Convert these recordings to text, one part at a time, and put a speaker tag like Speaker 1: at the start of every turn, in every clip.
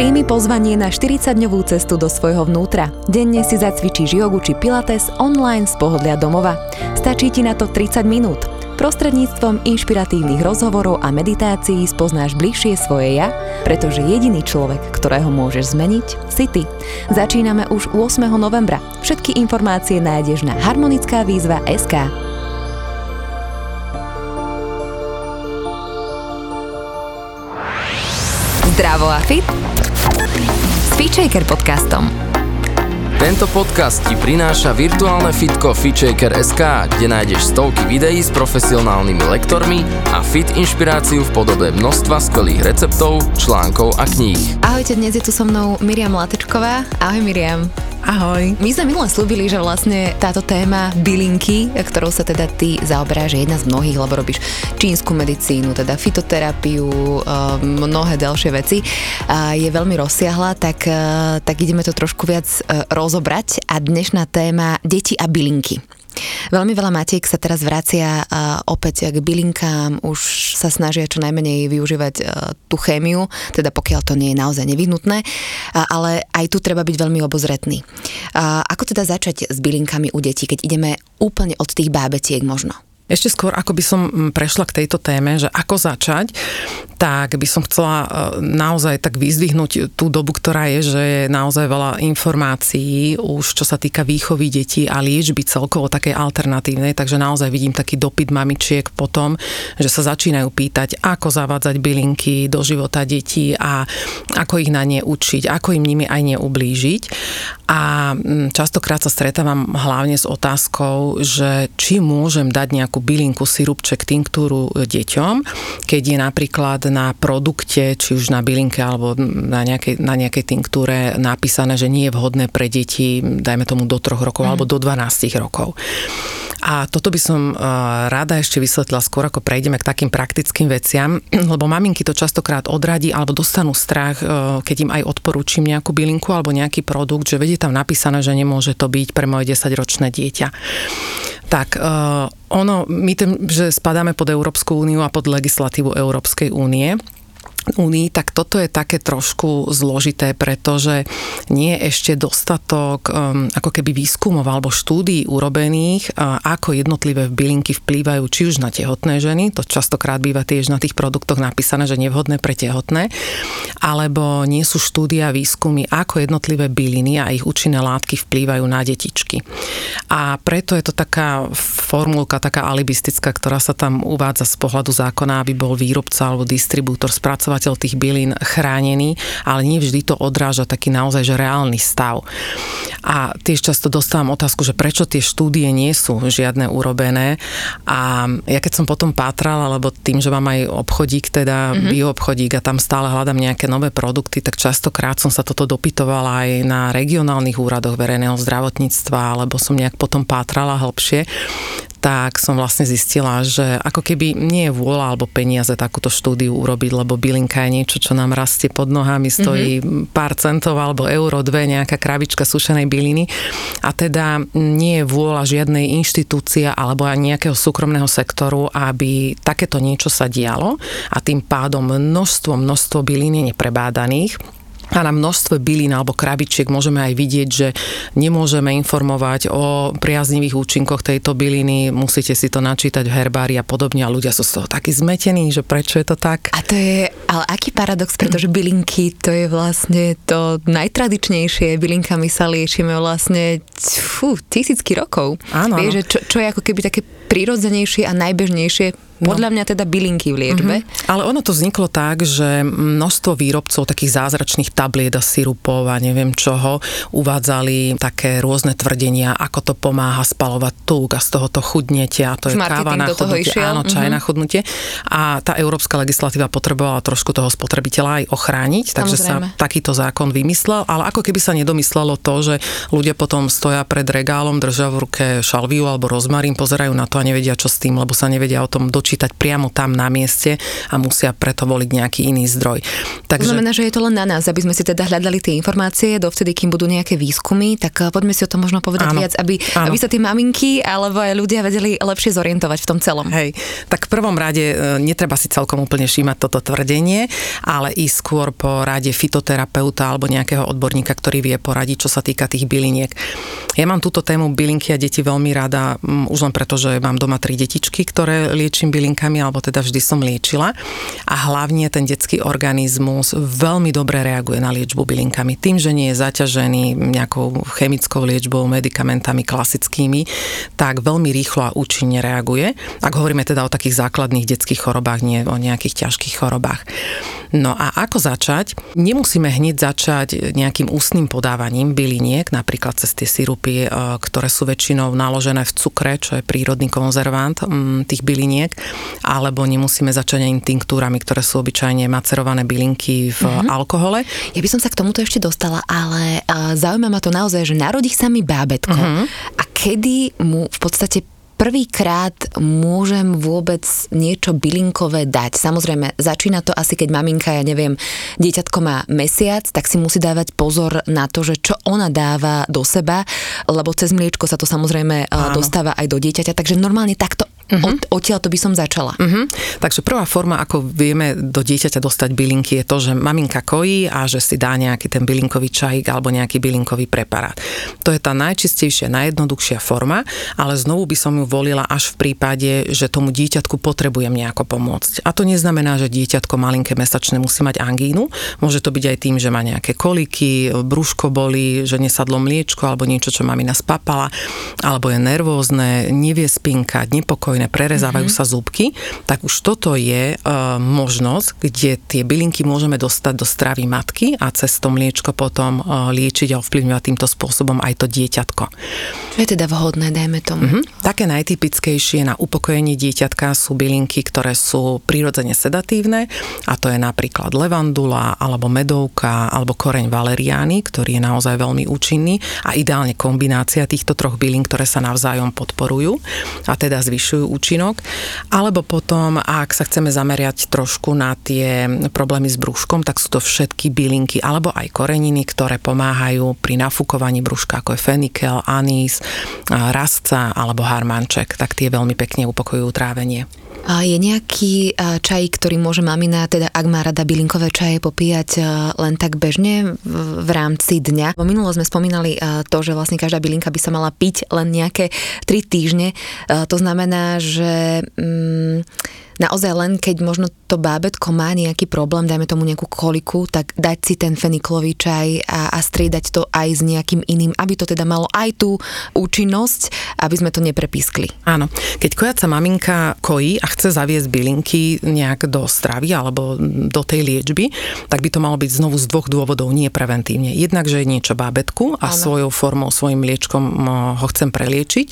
Speaker 1: Príjmi pozvanie na 40-dňovú cestu do svojho vnútra. Denne si zacvičíš jogu či pilates online z pohodlia domova. Stačí ti na to 30 minút. Prostredníctvom inšpiratívnych rozhovorov a meditácií spoznáš bližšie svoje ja, pretože jediný človek, ktorého môžeš zmeniť, si ty. Začíname už 8. novembra. Všetky informácie nájdeš na harmonická výzva SK. Zdravo a fit Feature podcastom.
Speaker 2: Tento podcast ti prináša virtuálne fitko FitShaker.sk, kde nájdeš stovky videí s profesionálnymi lektormi a fit inšpiráciu v podobe množstva skvelých receptov, článkov a kníh.
Speaker 1: Ahojte, dnes je tu so mnou Miriam Latečková. Ahoj Miriam.
Speaker 3: Ahoj.
Speaker 1: My sme minule slúbili, že vlastne táto téma bylinky, ktorou sa teda ty zaoberáš, je jedna z mnohých, lebo robíš čínsku medicínu, teda fitoterapiu, um, mnohé ďalšie veci, je veľmi rozsiahla, tak, uh, tak ideme to trošku viac uh, rozobrať a dnešná téma deti a bylinky. Veľmi veľa matiek sa teraz vracia opäť k bylinkám, už sa snažia čo najmenej využívať e, tú chémiu, teda pokiaľ to nie je naozaj nevyhnutné, ale aj tu treba byť veľmi obozretný. Ako teda začať s bylinkami u detí, keď ideme úplne od tých bábetiek možno?
Speaker 3: Ešte skôr, ako by som mm, prešla k tejto téme, že ako začať, tak by som chcela e, naozaj tak vyzdvihnúť tú dobu, ktorá je, že je naozaj veľa informácií už čo sa týka výchovy detí a liečby celkovo takej alternatívnej, takže naozaj vidím taký dopyt mamičiek potom, že sa začínajú pýtať, ako zavádzať bylinky do života detí a ako ich na ne učiť, ako im nimi aj neublížiť. A mm, častokrát sa stretávam hlavne s otázkou, že či môžem dať nejakú bylinku, sirupček, tinktúru deťom, keď je napríklad na produkte, či už na bylinke alebo na nejakej, na nejakej tinktúre napísané, že nie je vhodné pre deti, dajme tomu do 3 rokov mm. alebo do 12 rokov. A toto by som rada ešte vysvetlila skôr, ako prejdeme k takým praktickým veciam, lebo maminky to častokrát odradí alebo dostanú strach, keď im aj odporúčim nejakú bylinku alebo nejaký produkt, že vedie tam napísané, že nemôže to byť pre moje 10-ročné dieťa. Tak uh, ono, my tým, že spadáme pod Európsku úniu a pod legislatívu Európskej únie, únii, tak toto je také trošku zložité, pretože nie je ešte dostatok um, ako keby výskumov alebo štúdií urobených, uh, ako jednotlivé bylinky vplývajú či už na tehotné ženy, to častokrát býva tiež na tých produktoch napísané, že nevhodné pre tehotné, alebo nie sú štúdia výskumy, ako jednotlivé byliny a ich účinné látky vplývajú na detičky. A preto je to taká formulka, taká alibistická, ktorá sa tam uvádza z pohľadu zákona, aby bol výrobca alebo distribútor spracovateľ spracovateľ tých bylín chránený, ale nie vždy to odráža taký naozaj že reálny stav. A tiež často dostávam otázku, že prečo tie štúdie nie sú žiadne urobené. A ja keď som potom pátrala, lebo tým, že mám aj obchodík, teda mm-hmm. bioobchodík a tam stále hľadám nejaké nové produkty, tak častokrát som sa toto dopytovala aj na regionálnych úradoch verejného zdravotníctva, alebo som nejak potom pátrala hĺbšie tak som vlastne zistila, že ako keby nie je vôľa alebo peniaze takúto štúdiu urobiť, lebo bylinka je niečo, čo nám rastie pod nohami, stojí mm-hmm. pár centov alebo euro, dve, nejaká krabička sušenej byliny a teda nie je vôľa žiadnej inštitúcia alebo aj nejakého súkromného sektoru, aby takéto niečo sa dialo a tým pádom množstvo, množstvo bylín je neprebádaných a na množstve bylín alebo krabičiek môžeme aj vidieť, že nemôžeme informovať o priaznivých účinkoch tejto byliny, musíte si to načítať v herbári a podobne a ľudia sú z toho takí zmetení, že prečo je to tak.
Speaker 1: A to je, ale aký paradox, pretože bylinky to je vlastne to najtradičnejšie, bylinkami sa liečíme vlastne fú, tisícky rokov.
Speaker 3: Áno.
Speaker 1: Vieš, že čo, čo je ako keby také prirodzenejšie a najbežnejšie No. Podľa mňa teda bylinky v liečbe.
Speaker 3: Mm-hmm. Ale ono to vzniklo tak, že množstvo výrobcov takých zázračných tabliet a sirupov a neviem čoho uvádzali také rôzne tvrdenia, ako to pomáha spalovať tuk a z toho to chudnete a to je káva na chudnutie, áno, čaj mm-hmm. na chudnutie. A tá európska legislatíva potrebovala trošku toho spotrebiteľa aj ochrániť, takže Samozrejme. sa takýto zákon vymyslel, ale ako keby sa nedomyslelo to, že ľudia potom stoja pred regálom, držia v ruke šalviu alebo rozmarín, pozerajú na to a nevedia čo s tým, lebo sa nevedia o tom dočítať vypočítať priamo tam na mieste a musia preto voliť nejaký iný zdroj.
Speaker 1: Takže... To znamená, že je to len na nás, aby sme si teda hľadali tie informácie, dovtedy, kým budú nejaké výskumy, tak eh, poďme si o tom možno povedať áno, viac, aby, aby sa tie maminky alebo aj ľudia vedeli lepšie zorientovať v tom celom.
Speaker 3: Hej, tak v prvom rade eh, netreba si celkom úplne všímať toto tvrdenie, ale i skôr po rade fitoterapeuta alebo nejakého odborníka, ktorý vie poradiť, čo sa týka tých byliniek. Ja mám túto tému bylinky a deti veľmi rada, mm, už len preto, že mám doma tri detičky, ktoré liečím bylinkami, alebo teda vždy som liečila. A hlavne ten detský organizmus veľmi dobre reaguje na liečbu bylinkami. Tým, že nie je zaťažený nejakou chemickou liečbou, medikamentami klasickými, tak veľmi rýchlo a účinne reaguje. Ak hovoríme teda o takých základných detských chorobách, nie o nejakých ťažkých chorobách. No a ako začať? Nemusíme hneď začať nejakým ústnym podávaním byliniek, napríklad cez tie sirupy, e, ktoré sú väčšinou naložené v cukre, čo je prírodný konzervant tých byliniek, alebo nemusíme začať ani tinktúrami, ktoré sú obyčajne macerované bylinky v mm-hmm. alkohole.
Speaker 1: Ja by som sa k tomuto ešte dostala, ale uh, zaujíma ma to naozaj, že narodí sa mi bábetko mm-hmm. a kedy mu v podstate prvýkrát môžem vôbec niečo bylinkové dať. Samozrejme, začína to asi, keď maminka, ja neviem, dieťatko má mesiac, tak si musí dávať pozor na to, že čo ona dáva do seba, lebo cez mliečko sa to samozrejme Áno. dostáva aj do dieťaťa, takže normálne takto Uh-huh. Od, odtiaľ to by som začala.
Speaker 3: Uh-huh. Takže prvá forma, ako vieme do dieťaťa dostať bylinky, je to, že maminka kojí a že si dá nejaký ten bylinkový čajík alebo nejaký bylinkový preparát. To je tá najčistejšia, najjednoduchšia forma, ale znovu by som ju volila až v prípade, že tomu dieťatku potrebujem nejako pomôcť. A to neznamená, že dieťatko malinké mesačné musí mať angínu. Môže to byť aj tým, že má nejaké koliky, brúško boli, že nesadlo mliečko alebo niečo, čo mamina spapala, alebo je nervózne, nevie spinkať, nepokojné spokojné, prerezávajú mm-hmm. sa zúbky, tak už toto je uh, možnosť, kde tie bylinky môžeme dostať do stravy matky a cez to mliečko potom uh, liečiť a ovplyvňovať týmto spôsobom aj to dieťatko.
Speaker 1: Čo je teda vhodné, dajme tomu?
Speaker 3: Mm-hmm. Také najtypickejšie na upokojenie dieťatka sú bylinky, ktoré sú prirodzene sedatívne a to je napríklad levandula alebo medovka alebo koreň valeriány, ktorý je naozaj veľmi účinný a ideálne kombinácia týchto troch bylín, ktoré sa navzájom podporujú a teda zvyšujú účinok. Alebo potom, ak sa chceme zameriať trošku na tie problémy s brúškom, tak sú to všetky bylinky alebo aj koreniny, ktoré pomáhajú pri nafúkovaní brúška, ako je fenikel, anís, rastca alebo harmanček, tak tie veľmi pekne upokojujú trávenie.
Speaker 1: Je nejaký čaj, ktorý môže mamina, teda ak má rada bylinkové čaje, popíjať len tak bežne v rámci dňa? Po minulo sme spomínali to, že vlastne každá bylinka by sa mala piť len nejaké 3 týždne. To znamená, že... Mm, naozaj len keď možno to bábetko má nejaký problém, dajme tomu nejakú koliku, tak dať si ten feniklový čaj a, a striedať to aj s nejakým iným, aby to teda malo aj tú účinnosť, aby sme to neprepískli.
Speaker 3: Áno. Keď kojaca maminka kojí a chce zaviesť bylinky nejak do stravy alebo do tej liečby, tak by to malo byť znovu z dvoch dôvodov, nie preventívne. Jednak, že je niečo bábetku a ano. svojou formou, svojim liečkom ho chcem preliečiť.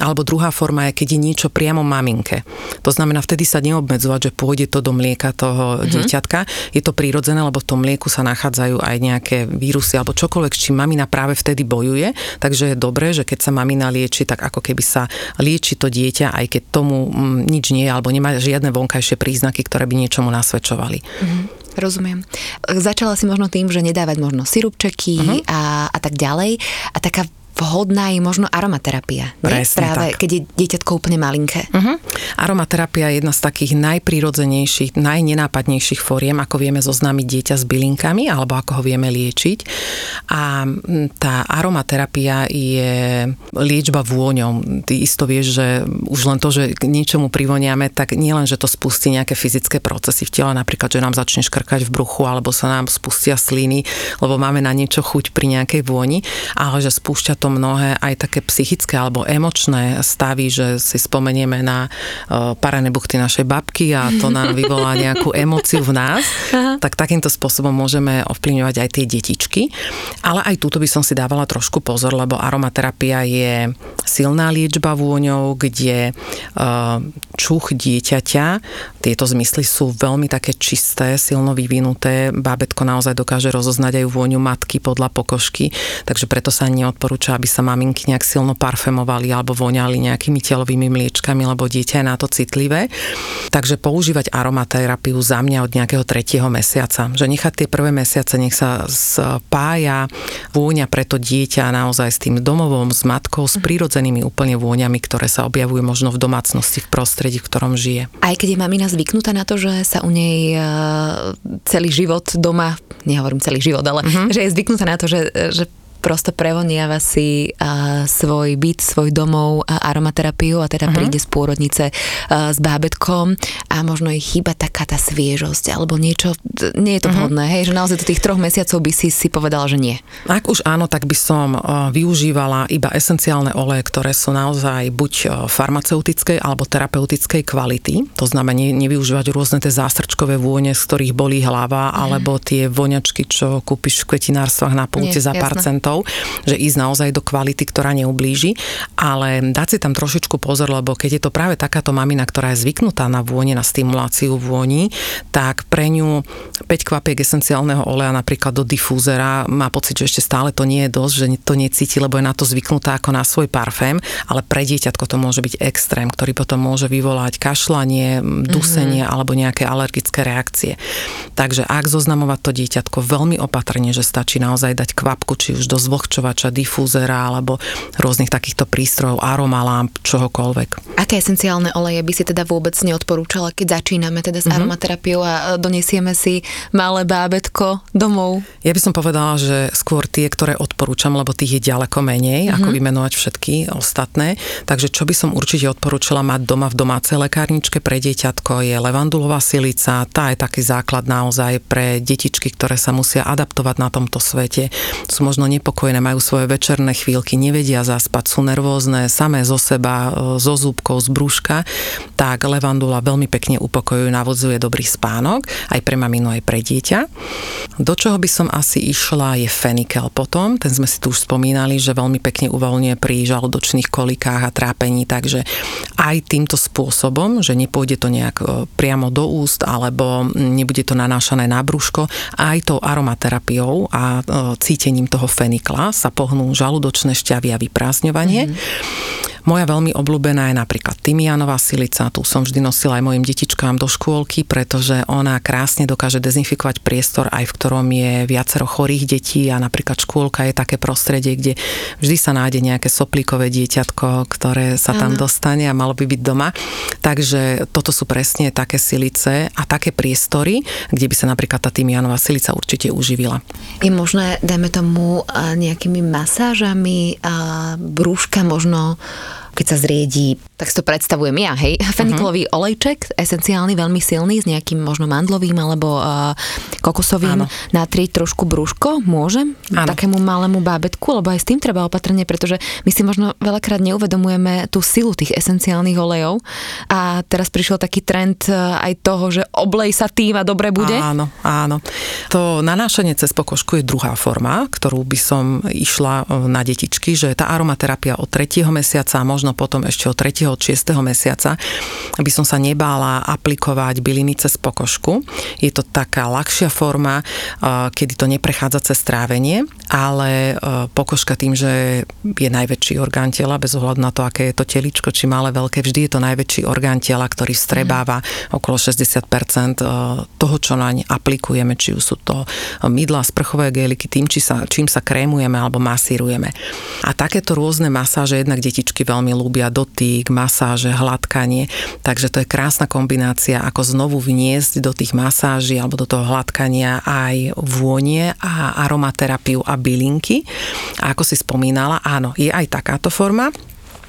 Speaker 3: Alebo druhá forma je, keď je niečo priamo maminke. To znamená, vtedy sa neobmedzovať, že pôjde to do mlieka toho mm-hmm. dieťatka. Je to prírodzené, lebo v tom mlieku sa nachádzajú aj nejaké vírusy alebo čokoľvek, s čím mamina práve vtedy bojuje. Takže je dobré, že keď sa mamina lieči, tak ako keby sa lieči to dieťa, aj keď tomu mm, nič nie je, alebo nemá žiadne vonkajšie príznaky, ktoré by niečomu nasvedčovali. Mm-hmm.
Speaker 1: Rozumiem. Začala si možno tým, že nedávať možno sirupčeky uh-huh. a, a tak ďalej. A taká vhodná je možno aromaterapia.
Speaker 3: Presne
Speaker 1: Práve
Speaker 3: tak.
Speaker 1: keď je dieťatko úplne malinké.
Speaker 3: Uh-huh. Aromaterapia je jedna z takých najprirodzenejších, najnenápadnejších fóriem, ako vieme zoznámiť dieťa s bylinkami alebo ako ho vieme liečiť. A tá aromaterapia je liečba vôňou. Ty isto vieš, že už len to, že k niečomu privoniame, tak nielen, že to spustí nejaké fyzické procesy v tele, napríklad, že nám začne škrkať v bruchu alebo sa nám spustia sliny, lebo máme na niečo chuť pri nejakej vôni, ale že spúšťa to to mnohé aj také psychické alebo emočné stavy, že si spomenieme na uh, parané buchty našej babky a to nám vyvolá nejakú emóciu v nás, Aha. tak takýmto spôsobom môžeme ovplyvňovať aj tie detičky. Ale aj túto by som si dávala trošku pozor, lebo aromaterapia je silná liečba vôňou, kde uh, čuch dieťaťa, tieto zmysly sú veľmi také čisté, silno vyvinuté. Bábetko naozaj dokáže rozoznať aj vôňu matky podľa pokožky, takže preto sa neodporúča aby sa maminky nejak silno parfemovali alebo voňali nejakými telovými mliečkami, lebo dieťa je na to citlivé. Takže používať aromaterapiu za mňa od nejakého tretieho mesiaca. Že nechať tie prvé mesiace, nech sa spája vôňa pre to dieťa naozaj s tým domovom, s matkou, s prírodzenými úplne vôňami, ktoré sa objavujú možno v domácnosti, v prostredí, v ktorom žije.
Speaker 1: Aj keď je mamina zvyknutá na to, že sa u nej e, celý život doma, nehovorím celý život, ale uh-huh. že je zvyknutá na to, že, že prosto prevoniava si uh, svoj byt, svoj domov a aromaterapiu a teda uh-huh. príde z pôrodnice uh, s bábetkom a možno jej chýba taká tá sviežosť alebo niečo, nie je to uh-huh. vhodné, hej, že naozaj do tých troch mesiacov by si si povedala, že nie.
Speaker 3: Ak už áno, tak by som uh, využívala iba esenciálne oleje, ktoré sú naozaj buď farmaceutickej alebo terapeutickej kvality, to znamená ne, nevyužívať rôzne tie zástrčkové vône, z ktorých bolí hlava, uh-huh. alebo tie voňačky, čo kúpiš v kvetinárstvách na polci za pár centov produktov, že ísť naozaj do kvality, ktorá neublíži, ale dať si tam trošičku pozor, lebo keď je to práve takáto mamina, ktorá je zvyknutá na vône, na stimuláciu vôni, tak pre ňu 5 kvapiek esenciálneho oleja napríklad do difúzera má pocit, že ešte stále to nie je dosť, že to necíti, lebo je na to zvyknutá ako na svoj parfém, ale pre dieťatko to môže byť extrém, ktorý potom môže vyvolať kašlanie, dusenie mm-hmm. alebo nejaké alergické reakcie. Takže ak zoznamovať to dieťatko veľmi opatrne, že stačí naozaj dať kvapku, či už do zvlhčovača, difúzera alebo rôznych takýchto prístrojov, aromalámp, čohokoľvek.
Speaker 1: Aké esenciálne oleje by si teda vôbec neodporúčala, keď začíname teda s mm-hmm. aromaterapiou a donesieme si malé bábetko domov?
Speaker 3: Ja by som povedala, že skôr tie, ktoré odporúčam, lebo tých je ďaleko menej, mm-hmm. ako vymenovať všetky ostatné. Takže čo by som určite odporúčala mať doma v domácej lekárničke pre dieťatko je levandulová silica. Tá je taký základ naozaj pre detičky, ktoré sa musia adaptovať na tomto svete. Sú možno nepokojné nepokojné, majú svoje večerné chvíľky, nevedia zaspať, sú nervózne, samé zo seba, e, zo zúbkov, z brúška, tak levandula veľmi pekne upokojuje, navodzuje dobrý spánok, aj pre maminu, aj pre dieťa. Do čoho by som asi išla je fenikel potom, ten sme si tu už spomínali, že veľmi pekne uvoľňuje pri žalúdočných kolikách a trápení, takže aj týmto spôsobom, že nepôjde to nejak e, priamo do úst alebo nebude to nanášané na brúško, aj tou aromaterapiou a e, cítením toho fenikla zvykla sa pohnú žalúdočné šťavy a vyprázdňovanie. Mm-hmm. Moja veľmi obľúbená je napríklad tymianová silica, tu som vždy nosila aj mojim detičkám do škôlky, pretože ona krásne dokáže dezinfikovať priestor, aj v ktorom je viacero chorých detí a napríklad škôlka je také prostredie, kde vždy sa nájde nejaké soplíkové dieťatko, ktoré sa tam ano. dostane a malo by byť doma. Takže toto sú presne také silice a také priestory, kde by sa napríklad tá tymianová silica určite uživila.
Speaker 1: Je možné, dajme tomu, nejakými masážami a brúška možno keď sa zriedí, tak si to predstavujem ja, hej, feniklový uh-huh. olejček, esenciálny, veľmi silný, s nejakým možno mandlovým alebo uh, kokosovým, Áno. natrieť trošku brúško, môžem? Áno. Takému malému bábetku, lebo aj s tým treba opatrne, pretože my si možno veľakrát neuvedomujeme tú silu tých esenciálnych olejov a teraz prišiel taký trend aj toho, že oblej sa tým a dobre bude.
Speaker 3: Áno, áno. To nanášanie cez pokožku je druhá forma, ktorú by som išla na detičky, že tá aromaterapia od 3. mesiaca možno možno potom ešte od 3. od 6. mesiaca, aby som sa nebála aplikovať byliny cez pokožku. Je to taká ľahšia forma, kedy to neprechádza cez trávenie, ale pokožka tým, že je najväčší orgán tela, bez ohľadu na to, aké je to teličko, či malé, veľké, vždy je to najväčší orgán tela, ktorý strebáva mm. okolo 60% toho, čo naň aplikujeme, či už sú to mydla, sprchové geliky, tým, či sa, čím sa krémujeme alebo masírujeme. A takéto rôzne masáže jednak detičky veľmi ľúbia dotyk, masáže, hladkanie, takže to je krásna kombinácia, ako znovu vniesť do tých masáží alebo do toho hladkania aj vônie a aromaterapiu a bylinky. A ako si spomínala, áno, je aj takáto forma,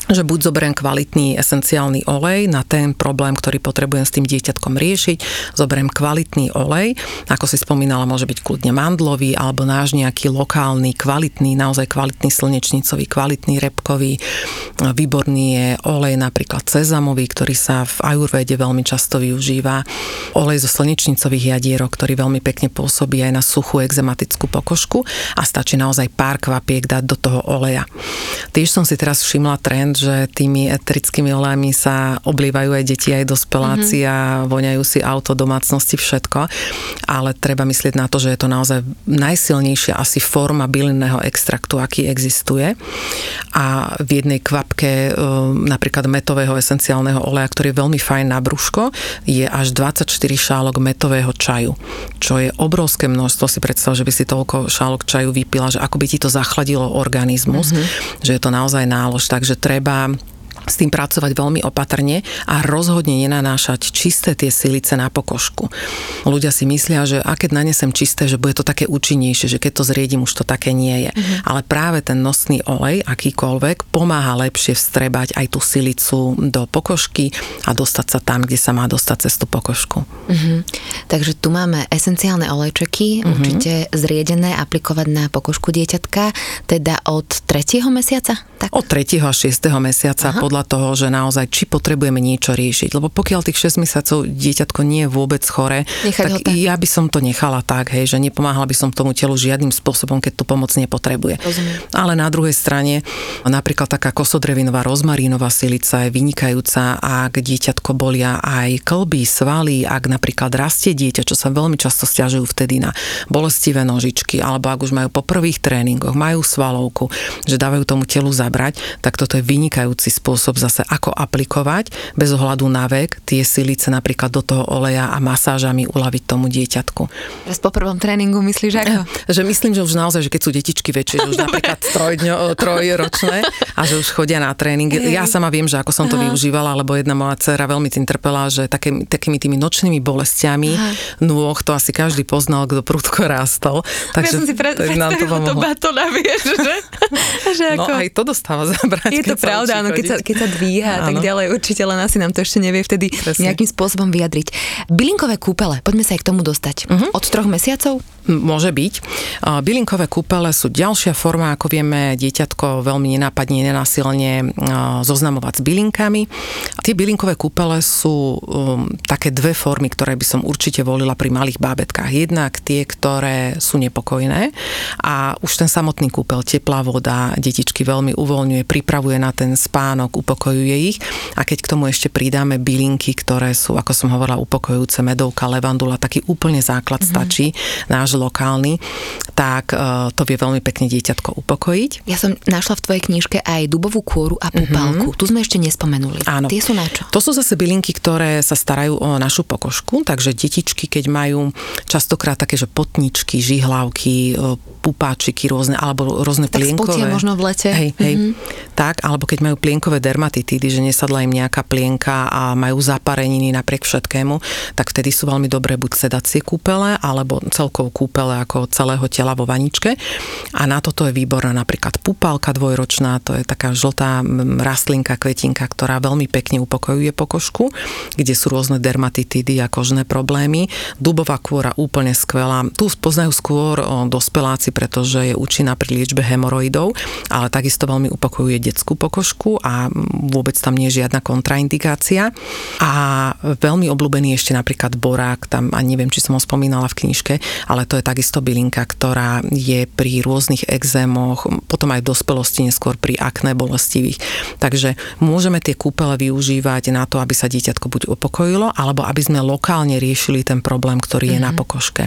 Speaker 3: že buď zoberiem kvalitný esenciálny olej na ten problém, ktorý potrebujem s tým dieťatkom riešiť, zoberiem kvalitný olej, ako si spomínala, môže byť kľudne mandlový alebo náš nejaký lokálny, kvalitný, naozaj kvalitný slnečnicový, kvalitný repkový. Výborný je olej napríklad sezamový, ktorý sa v ajurvede veľmi často využíva. Olej zo slnečnicových jadierok, ktorý veľmi pekne pôsobí aj na suchú exematickú pokožku a stačí naozaj pár kvapiek dať do toho oleja. Tiež som si teraz všimla trend, že tými eterickými olejmi sa oblívajú aj deti, aj dospeláci mm-hmm. a voňajú si auto, domácnosti, všetko. Ale treba myslieť na to, že je to naozaj najsilnejšia asi forma bylinného extraktu, aký existuje. A v jednej kvapke um, napríklad metového esenciálneho oleja, ktorý je veľmi fajn na brúško, je až 24 šálok metového čaju, čo je obrovské množstvo. Si predstav, že by si toľko šálok čaju vypila, že ako by ti to zachladilo organizmus, mm-hmm. že je to naozaj nálož. Takže treba baan. S tým pracovať veľmi opatrne a rozhodne nenanášať čisté tie silice na pokožku. Ľudia si myslia, že a keď nanesem čisté, že bude to také účinnejšie, že keď to zriedím, už to také nie je. Mm-hmm. Ale práve ten nosný olej, akýkoľvek, pomáha lepšie vstrebať aj tú silicu do pokožky a dostať sa tam, kde sa má dostať cez tú pokožku.
Speaker 1: Mm-hmm. Takže tu máme esenciálne olejčeky, mm-hmm. určite zriedené, aplikovať na pokožku dieťatka, teda od tretieho mesiaca?
Speaker 3: Tak? Od 3. a 6. mesiaca Aha. podľa toho, že naozaj či potrebujeme niečo riešiť. Lebo pokiaľ tých 6 mesiacov dieťatko nie je vôbec chore, Nechať tak, tak ja by som to nechala tak, hej, že nepomáhala by som tomu telu žiadnym spôsobom, keď tu pomoc nepotrebuje. Rozumiem. Ale na druhej strane, napríklad taká kosodrevinová rozmarínová silica je vynikajúca, ak dieťatko bolia aj klby, svaly, ak napríklad rastie dieťa, čo sa veľmi často stiažujú vtedy na bolestivé nožičky, alebo ak už majú po prvých tréningoch, majú svalovku, že dávajú tomu telu za zabrať, tak toto je vynikajúci spôsob zase, ako aplikovať bez ohľadu na vek tie silice napríklad do toho oleja a masážami uľaviť tomu dieťatku.
Speaker 1: Teraz po prvom tréningu myslíš ako?
Speaker 3: Že myslím, že už naozaj, že keď sú detičky väčšie, že už napríklad trojdňo, trojročné a že už chodia na tréning. Ja sama viem, že ako som to Aha. využívala, lebo jedna moja dcera veľmi tým trpela, že také, takými tými nočnými bolestiami Aha. nôh, to asi každý poznal, kto prudko rástol.
Speaker 1: Takže ja som si pre, nám to pomohlo. to batona, vieš, že,
Speaker 3: že no, ako... No aj to dostáva zabrať.
Speaker 1: Je to pravda, áno, keď sa, keď sa dvíha a tak ďalej, určite len asi nám to ešte nevie vtedy Presne. nejakým spôsobom vyjadriť. Bylinkové kúpele, poďme sa aj k tomu dostať. Uh-huh. Od troch mesiacov?
Speaker 3: Môže byť. Bylinkové kúpele sú ďalšia forma, ako vieme dieťatko veľmi nenápadne, nenasilne zoznamovať s bylinkami. Tie bylinkové kúpele sú um, také dve formy, ktoré by som určite volila pri malých bábetkách. Jednak tie, ktoré sú nepokojné a už ten samotný kúpel, teplá voda, detičky veľmi uvoľňuje, pripravuje na ten spánok, upokojuje ich. A keď k tomu ešte pridáme bylinky, ktoré sú, ako som hovorila, upokojujúce, medovka, levandula, taký úplne základ mm-hmm. stačí, náš lokálny, tak uh, to vie veľmi pekne dieťatko upokojiť.
Speaker 1: Ja som našla v tvojej knižke aj dubovú kôru a pupálku. Mm-hmm. Tu sme ešte nespomenuli.
Speaker 3: Áno.
Speaker 1: Tie sú na čo?
Speaker 3: To sú zase bylinky, ktoré sa starajú o našu pokožku, takže detičky, keď majú častokrát také, že potničky, žihlavky, e, pupáčiky rôzne, alebo rôzne
Speaker 1: tak
Speaker 3: plienkové.
Speaker 1: možno v lete.
Speaker 3: Hej, hej. Mm-hmm. Tak, alebo keď majú plienkové dermatitídy, že nesadla im nejaká plienka a majú zapareniny napriek všetkému, tak vtedy sú veľmi dobré buď sedacie kúpele, alebo celkovo kúpele ako celého tela vo vaničke. A na toto je výborná napríklad pupálka dvojročná, to je taká žltá rastlinka, kvetinka, ktorá veľmi pekne upokojuje pokožku, kde sú rôzne dermatitídy a kožné problémy. Dubová kôra úplne skvelá. Tu poznajú skôr dospeláci, pretože je účinná pri liečbe hemoroidov, ale takisto veľmi upokojuje detskú pokožku a vôbec tam nie je žiadna kontraindikácia. A veľmi obľúbený ešte napríklad borák, tam ani neviem, či som ho spomínala v knižke, ale to je takisto bylinka, ktorá je pri rôznych exémoch, potom aj v dospelosti, neskôr pri akné bolestivých. Takže môžeme tie kúpele využívať na to, aby sa dieťatko buď upokojilo, alebo aby sme lokálne riešili ten problém, ktorý je mm-hmm. na mhm. pokožke.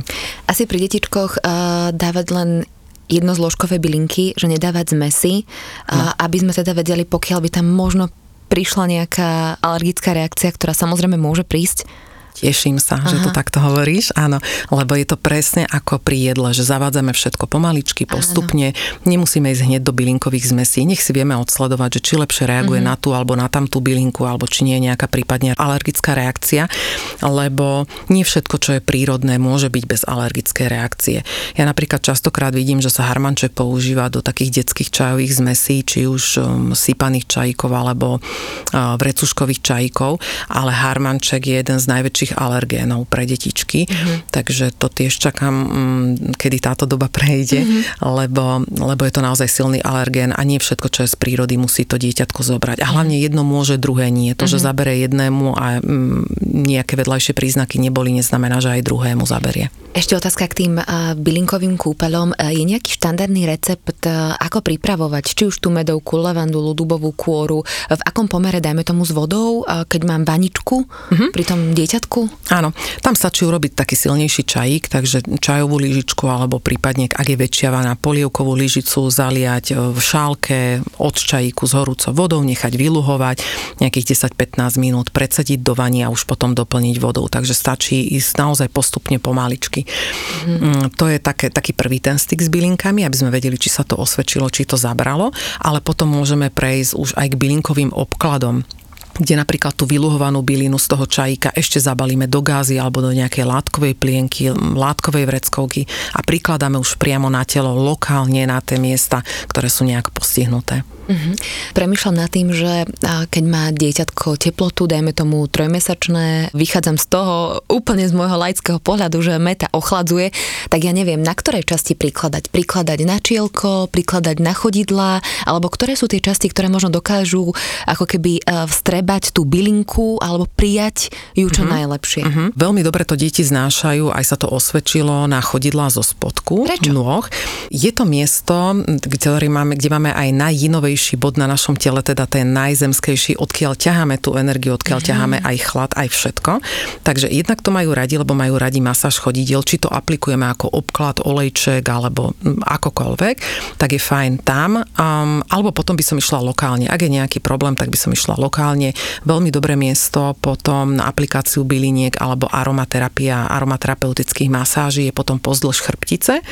Speaker 1: Asi pri detičkoch uh, dávať len jednozložkové bylinky, že nedávať zmesy, no. aby sme teda vedeli, pokiaľ by tam možno prišla nejaká alergická reakcia, ktorá samozrejme môže prísť,
Speaker 3: Teším sa, Aha. že to takto hovoríš, áno, lebo je to presne ako pri jedle, že zavádzame všetko pomaličky, postupne, áno. nemusíme ísť hneď do bylinkových zmesí, nech si vieme odsledovať, že či lepšie reaguje mm-hmm. na tú alebo na tamtú bylinku, alebo či nie je nejaká prípadne alergická reakcia, lebo nie všetko, čo je prírodné, môže byť bez alergickej reakcie. Ja napríklad častokrát vidím, že sa harmanček používa do takých detských čajových zmesí, či už um, sypaných čajíkov alebo uh, vrecuškových čajíkov, ale harmanček je jeden z najväčších najväčších alergénov pre detičky, mm-hmm. takže to tiež čakám, mm, kedy táto doba prejde, mm-hmm. lebo, lebo je to naozaj silný alergén a nie všetko, čo je z prírody, musí to dieťatko zobrať. A hlavne jedno môže, druhé nie. To, mm-hmm. že mhm. zabere jednému a mm, nejaké vedľajšie príznaky neboli, neznamená, že aj druhému zaberie.
Speaker 1: Ešte otázka k tým bylinkovým kúpeľom. Uh, je nejaký štandardný recept, ako pripravovať či už tú medovku, levandulu, dubovú kôru, v akom pomere, dajme tomu s vodou, keď mám vaničku uh-huh. pri tom dieťatku?
Speaker 3: Áno, tam stačí urobiť taký silnejší čajík, takže čajovú lyžičku alebo prípadne, ak je väčšia vana, polievkovú lyžicu zaliať v šálke od čajíku s horúcou vodou, nechať vyluhovať nejakých 10-15 minút, predsadiť do vani a už potom doplniť vodou. Takže stačí ísť naozaj postupne pomaličky bylinky. Mm. To je také, taký prvý ten styk s bylinkami, aby sme vedeli, či sa to osvedčilo, či to zabralo, ale potom môžeme prejsť už aj k bylinkovým obkladom kde napríklad tú vyluhovanú bylinu z toho čajíka ešte zabalíme do gázy alebo do nejakej látkovej plienky, látkovej vreckovky a prikladáme už priamo na telo lokálne na tie miesta, ktoré sú nejak postihnuté.
Speaker 1: Uh-huh. Premýšľam nad tým, že keď má dieťatko teplotu, dajme tomu trojmesačné, vychádzam z toho úplne z môjho laického pohľadu, že meta ochladzuje, tak ja neviem, na ktorej časti prikladať. Prikladať na čielko, prikladať na chodidla, alebo ktoré sú tie časti, ktoré možno dokážu ako keby vstrebať tú bylinku alebo prijať ju čo uh-huh. najlepšie. Uh-huh.
Speaker 3: Veľmi dobre to deti znášajú, aj sa to osvedčilo na chodidlá zo spodku
Speaker 1: Prečo?
Speaker 3: nôh. Je to miesto, kde máme, kde máme aj najjinovejšie najvyšší bod na našom tele, teda ten najzemskejší, odkiaľ ťaháme tú energiu, odkiaľ mm. ťaháme aj chlad, aj všetko. Takže jednak to majú radi, lebo majú radi masáž chodidiel, či to aplikujeme ako obklad, olejček alebo akokoľvek, tak je fajn tam. Um, alebo potom by som išla lokálne. Ak je nejaký problém, tak by som išla lokálne. Veľmi dobré miesto potom na aplikáciu byliniek alebo aromaterapia, aromaterapeutických masáží je potom pozdĺž chrbtice,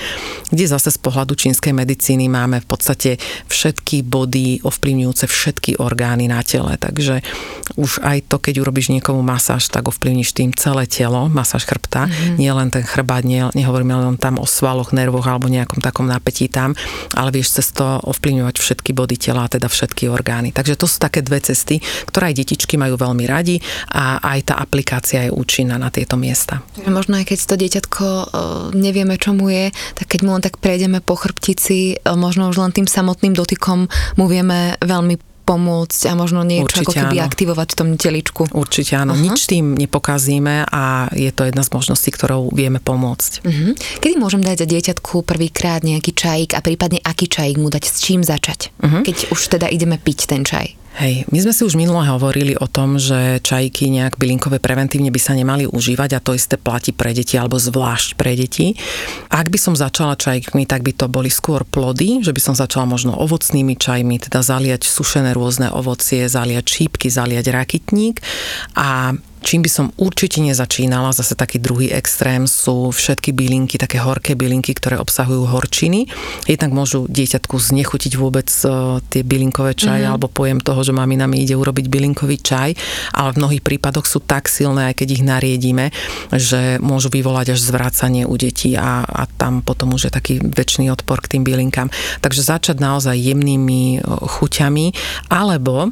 Speaker 3: kde zase z pohľadu čínskej medicíny máme v podstate všetky body body ovplyvňujúce všetky orgány na tele. Takže už aj to, keď urobíš niekomu masáž, tak ovplyvníš tým celé telo, masáž chrbta, mm-hmm. nie len ten chrbát, nie, nehovoríme len tam o svaloch, nervoch alebo nejakom takom napätí tam, ale vieš cez to ovplyvňovať všetky body tela, teda všetky orgány. Takže to sú také dve cesty, ktoré aj detičky majú veľmi radi a aj tá aplikácia je účinná na tieto miesta.
Speaker 1: Možno aj keď to dieťatko e, nevieme, čo mu je, tak keď mu len tak prejdeme po chrbtici, e, možno už len tým samotným dotykom mu vieme veľmi pomôcť a možno niečo Určite ako keby áno. aktivovať v tom teličku.
Speaker 3: Určite áno, uh-huh. nič tým nepokazíme a je to jedna z možností, ktorou vieme pomôcť.
Speaker 1: Uh-huh. Kedy môžem dať dieťatku prvýkrát nejaký čajík a prípadne aký čajík mu dať, s čím začať, uh-huh. keď už teda ideme piť ten čaj?
Speaker 3: Hej, my sme si už minule hovorili o tom, že čajky nejak bylinkové preventívne by sa nemali užívať a to isté platí pre deti alebo zvlášť pre deti. Ak by som začala čajkmi, tak by to boli skôr plody, že by som začala možno ovocnými čajmi, teda zaliať sušené rôzne ovocie, zaliať šípky, zaliať rakitník a Čím by som určite nezačínala, zase taký druhý extrém sú všetky bylinky, také horké bylinky, ktoré obsahujú horčiny. Jednak môžu dieťatku znechutiť vôbec uh, tie bylinkové čaje, mm-hmm. alebo pojem toho, že mamina mi ide urobiť bylinkový čaj, ale v mnohých prípadoch sú tak silné, aj keď ich nariedíme, že môžu vyvolať až zvracanie u detí a, a tam potom už je taký väčší odpor k tým bylinkám. Takže začať naozaj jemnými chuťami, alebo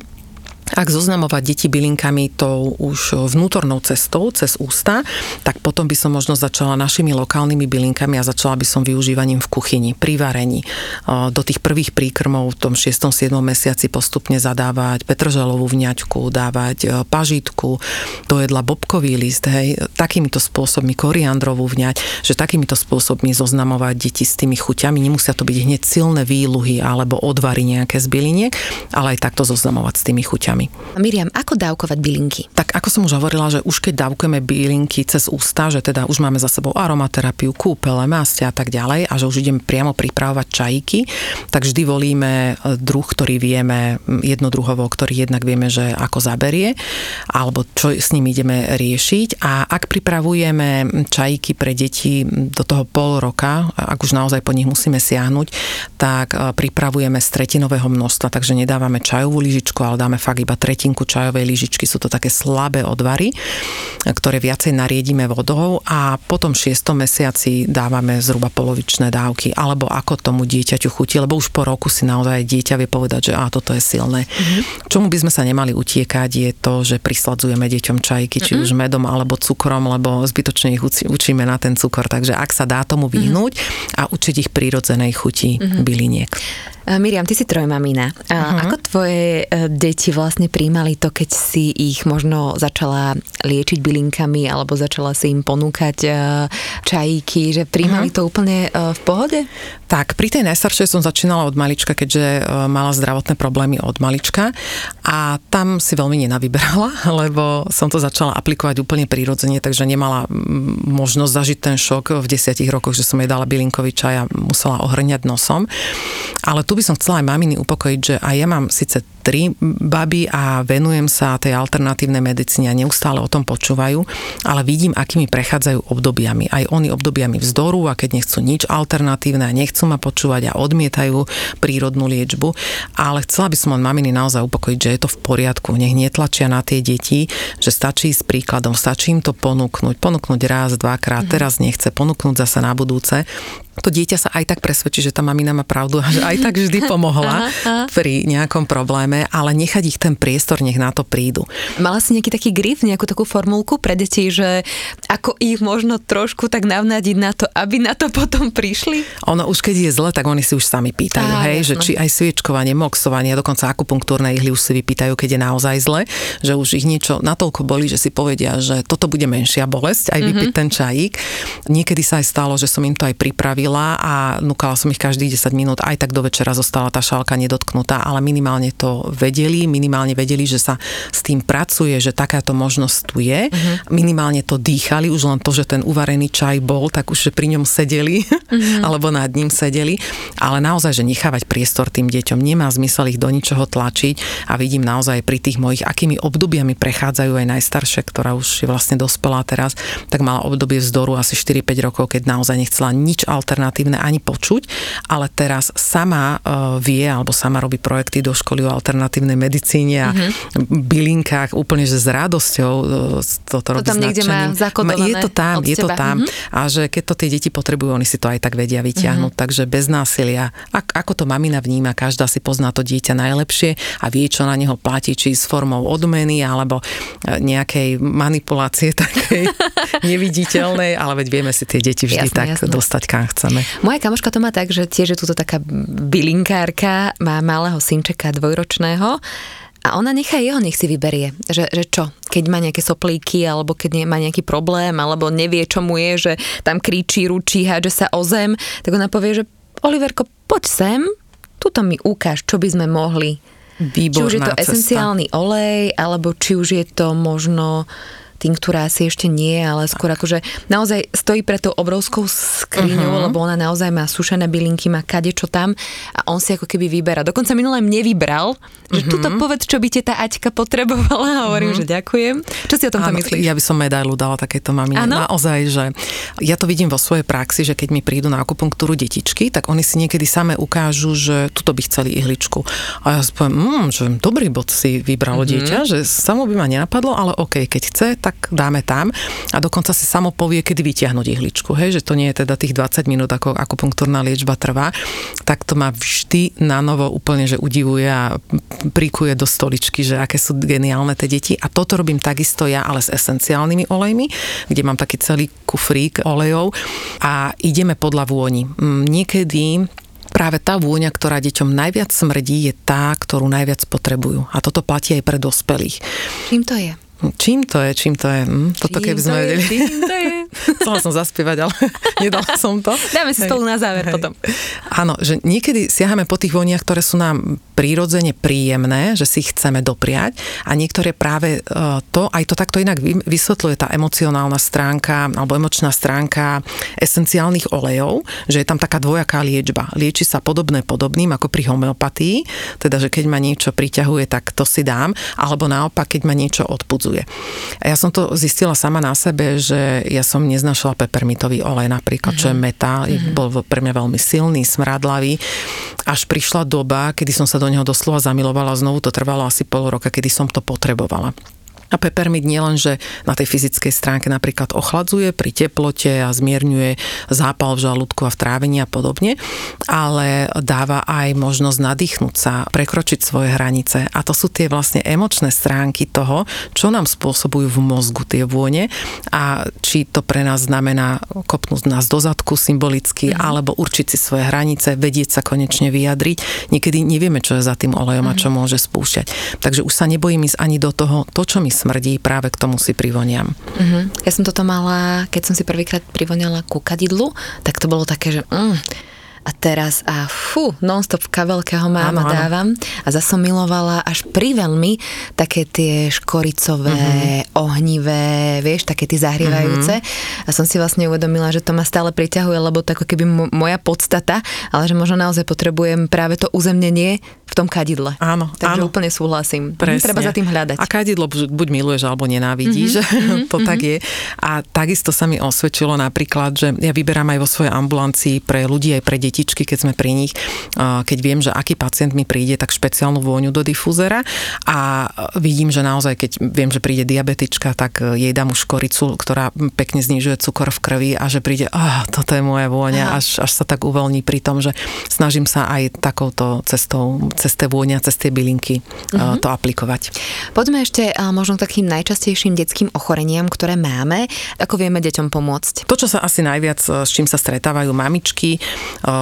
Speaker 3: ak zoznamovať deti bylinkami tou už vnútornou cestou, cez ústa, tak potom by som možno začala našimi lokálnymi bylinkami a začala by som využívaním v kuchyni, pri varení. Do tých prvých príkrmov v tom 6. 7. mesiaci postupne zadávať petrželovú vňaťku, dávať e, pažitku, do jedla bobkový list, hej, takýmito spôsobmi koriandrovú vňať, že takýmito spôsobmi zoznamovať deti s tými chuťami. Nemusia to byť hneď silné výluhy alebo odvary nejaké z byliniek, ale aj takto zoznamovať s tými chuťami bylinkami.
Speaker 1: Miriam, ako dávkovať bylinky?
Speaker 3: Tak ako som už hovorila, že už keď dávkujeme bylinky cez ústa, že teda už máme za sebou aromaterapiu, kúpele, mastia a tak ďalej a že už ideme priamo pripravovať čajíky, tak vždy volíme e, druh, ktorý vieme, jednodruhovo, ktorý jednak vieme, že ako zaberie, alebo čo s ním ideme riešiť. A ak pripravujeme čajíky pre deti do toho pol roka, ak už naozaj po nich musíme siahnuť, tak e, pripravujeme z tretinového množstva, takže nedávame čajovú lyžičku, ale dáme fakt iba tretinku čajovej lyžičky, sú to také slabé odvary, ktoré viacej nariedíme vodou a potom v šiestom mesiaci dávame zhruba polovičné dávky, alebo ako tomu dieťaťu chutí, lebo už po roku si naozaj dieťa vie povedať, že a toto je silné. Mm-hmm. Čomu by sme sa nemali utiekať je to, že prisladzujeme deťom čajky, či mm-hmm. už medom alebo cukrom, lebo zbytočne ich učíme na ten cukor. Takže ak sa dá tomu vyhnúť mm-hmm. a učiť ich prírodzenej chuti mm-hmm. byliniek.
Speaker 1: Miriam, ty si trojmamina. Uh-huh. Ako tvoje e, deti vlastne príjmali to, keď si ich možno začala liečiť bylinkami alebo začala si im ponúkať e, čajíky, že príjmali uh-huh. to úplne e, v pohode?
Speaker 3: Tak, pri tej najstaršej som začínala od malička, keďže mala zdravotné problémy od malička a tam si veľmi nenavyberala, lebo som to začala aplikovať úplne prirodzene, takže nemala možnosť zažiť ten šok v desiatich rokoch, že som jej dala bylinkový čaj a musela ohrňať nosom. Ale tu by som chcela aj maminy upokojiť, že aj ja mám síce tri baby a venujem sa tej alternatívnej medicíne a neustále o tom počúvajú, ale vidím, akými prechádzajú obdobiami. Aj oni obdobiami vzdoru a keď nechcú nič alternatívne a nechcú ma počúvať a odmietajú prírodnú liečbu. Ale chcela by som len maminy naozaj upokojiť, že je to v poriadku. Nech netlačia na tie deti, že stačí s príkladom, stačí im to ponúknuť. Ponúknuť raz, dvakrát, mm-hmm. teraz nechce, ponúknuť zase na budúce to dieťa sa aj tak presvedčí, že tá mamina má pravdu a že aj tak vždy pomohla pri nejakom probléme, ale nechať ich ten priestor, nech na to prídu.
Speaker 1: Mala si nejaký taký grif, nejakú takú formulku pre deti, že ako ich možno trošku tak navnadiť na to, aby na to potom prišli?
Speaker 3: Ono už keď je zle, tak oni si už sami pýtajú, Á, hej, jasno. že či aj sviečkovanie, moxovanie, dokonca akupunktúrne ihly už si vypýtajú, keď je naozaj zle, že už ich niečo natoľko boli, že si povedia, že toto bude menšia bolesť, aj vypiť mm-hmm. ten čajík. Niekedy sa aj stalo, že som im to aj pripravil robila a núkala som ich každých 10 minút, aj tak do večera zostala tá šálka nedotknutá, ale minimálne to vedeli, minimálne vedeli, že sa s tým pracuje, že takáto možnosť tu je. Uh-huh. Minimálne to dýchali, už len to, že ten uvarený čaj bol, tak už že pri ňom sedeli, uh-huh. alebo nad ním sedeli. Ale naozaj, že nechávať priestor tým deťom, nemá zmysel ich do ničoho tlačiť a vidím naozaj pri tých mojich, akými obdobiami prechádzajú aj najstaršie, ktorá už je vlastne dospelá teraz, tak mala obdobie vzdoru asi 4-5 rokov, keď naozaj nechcela nič alternatívne alternatívne ani počuť, ale teraz sama uh, vie alebo sama robí projekty do školy o alternatívnej medicíne a mm-hmm. bylinkách úplne, že s radosťou uh, toto
Speaker 1: to robí tam niekde má
Speaker 3: Je to tam, je to tam mm-hmm. a že keď to tie deti potrebujú, oni si to aj tak vedia vyťahnuť, mm-hmm. takže bez násilia. Ak, ako to mamina vníma, každá si pozná to dieťa najlepšie a vie, čo na neho platí, či s formou odmeny alebo e, nejakej manipulácie takej neviditeľnej, ale veď vieme si tie deti vždy jasné, tak jasné. dostať, kam chce chceme.
Speaker 1: Moja kamoška to má tak, že tiež je tu taká bylinkárka, má malého synčeka dvojročného a ona nechá jeho, nech si vyberie, že, že čo, keď má nejaké soplíky, alebo keď má nejaký problém, alebo nevie, čo mu je, že tam kričí, ručí, hádže sa o zem, tak ona povie, že Oliverko, poď sem, tuto mi ukáž, čo by sme mohli. Výborná či už je to cesta. esenciálny olej, alebo či už je to možno tinktúra asi ešte nie, ale skôr akože naozaj stojí pred tou obrovskou skriňou, uh-huh. lebo ona naozaj má sušené bylinky, má kade čo tam a on si ako keby vyberá. Dokonca minulé mne vybral, že uh-huh. tuto povedz, čo by teta Aťka potrebovala a hovorím, uh-huh. že ďakujem. Čo si o tom myslíš?
Speaker 3: Ja by som medailu dala takéto mamine. Ano? Naozaj, že ja to vidím vo svojej praxi, že keď mi prídu na akupunktúru detičky, tak oni si niekedy same ukážu, že tuto by chceli ihličku. A ja si poviem, mm, že dobrý bod si vybralo uh-huh. dieťa, že samo by ma nenapadlo, ale OK, keď chce, tak dáme tam a dokonca si samo povie, kedy vyťahnuť ihličku, hej, že to nie je teda tých 20 minút, ako akupunktúrna liečba trvá, tak to ma vždy na novo úplne, že udivuje a príkuje do stoličky, že aké sú geniálne tie deti a toto robím takisto ja, ale s esenciálnymi olejmi, kde mám taký celý kufrík olejov a ideme podľa vôni. Mm, niekedy práve tá vôňa, ktorá deťom najviac smrdí, je tá, ktorú najviac potrebujú. A toto platí aj pre dospelých.
Speaker 1: Čím to je?
Speaker 3: Čím to je, čím to je? Hm? Toto keby sme vedeli. Čím to je? Chcela som zaspievať, ale nedala som to.
Speaker 1: Dáme si stolu na záver Hej. potom.
Speaker 3: Áno, že niekedy siahame po tých voniach, ktoré sú nám prírodzene príjemné, že si ich chceme dopriať a niektoré práve e, to, aj to takto inak vysvetľuje tá emocionálna stránka alebo emočná stránka esenciálnych olejov, že je tam taká dvojaká liečba. Lieči sa podobné podobným ako pri homeopatii, teda že keď ma niečo priťahuje, tak to si dám, alebo naopak, keď ma niečo odpudzuje. A ja som to zistila sama na sebe, že ja som neznašala pepermitový olej napríklad, mm-hmm. čo je mhm. meta, mm-hmm. bol pre mňa veľmi silný, smradlavý až prišla doba, kedy som sa do neho doslova zamilovala, znovu to trvalo asi pol roka, kedy som to potrebovala. A peppermint nielen, že na tej fyzickej stránke napríklad ochladzuje pri teplote a zmierňuje zápal v žalúdku a v trávení a podobne, ale dáva aj možnosť nadýchnuť sa, prekročiť svoje hranice. A to sú tie vlastne emočné stránky toho, čo nám spôsobujú v mozgu tie vône a či to pre nás znamená kopnúť nás do zadku symbolicky, mm. alebo určiť si svoje hranice, vedieť sa konečne vyjadriť. Niekedy nevieme, čo je za tým olejom mm. a čo môže spúšťať. Takže už sa nebojím ísť ani do toho, to, čo mi smrdí, práve k tomu si privoniam.
Speaker 1: Uh-huh. Ja som toto mala, keď som si prvýkrát privoniala ku kadidlu, tak to bolo také, že... Mm, a teraz a fú, non-stop v kabelke ho mám a dávam a zase milovala až pri veľmi také tie škoricové, mm-hmm. ohnivé, vieš, také tie zahrievajúce mm-hmm. a som si vlastne uvedomila, že to ma stále priťahuje, lebo to ako keby moja podstata, ale že možno naozaj potrebujem práve to uzemnenie v tom kadidle.
Speaker 3: Áno,
Speaker 1: Takže
Speaker 3: áno.
Speaker 1: úplne súhlasím.
Speaker 3: Presne.
Speaker 1: Treba za tým hľadať.
Speaker 3: A kadidlo buď miluješ, alebo nenávidíš, mm-hmm. to mm-hmm. tak je. A takisto sa mi osvedčilo napríklad, že ja vyberám aj vo svojej ambulancii pre ľudí aj pre deti detičky, keď sme pri nich, keď viem, že aký pacient mi príde, tak špeciálnu vôňu do difúzera a vidím, že naozaj, keď viem, že príde diabetička, tak jej dám už koricu, ktorá pekne znižuje cukor v krvi a že príde, oh, toto je moja vôňa, až, až sa tak uvoľní pri tom, že snažím sa aj takouto cestou, cez tie vôňa, cez tie bylinky uh-huh. to aplikovať.
Speaker 1: Poďme ešte možno k takým najčastejším detským ochoreniam, ktoré máme. Ako vieme deťom pomôcť?
Speaker 3: To, čo sa asi najviac, s čím sa stretávajú mamičky,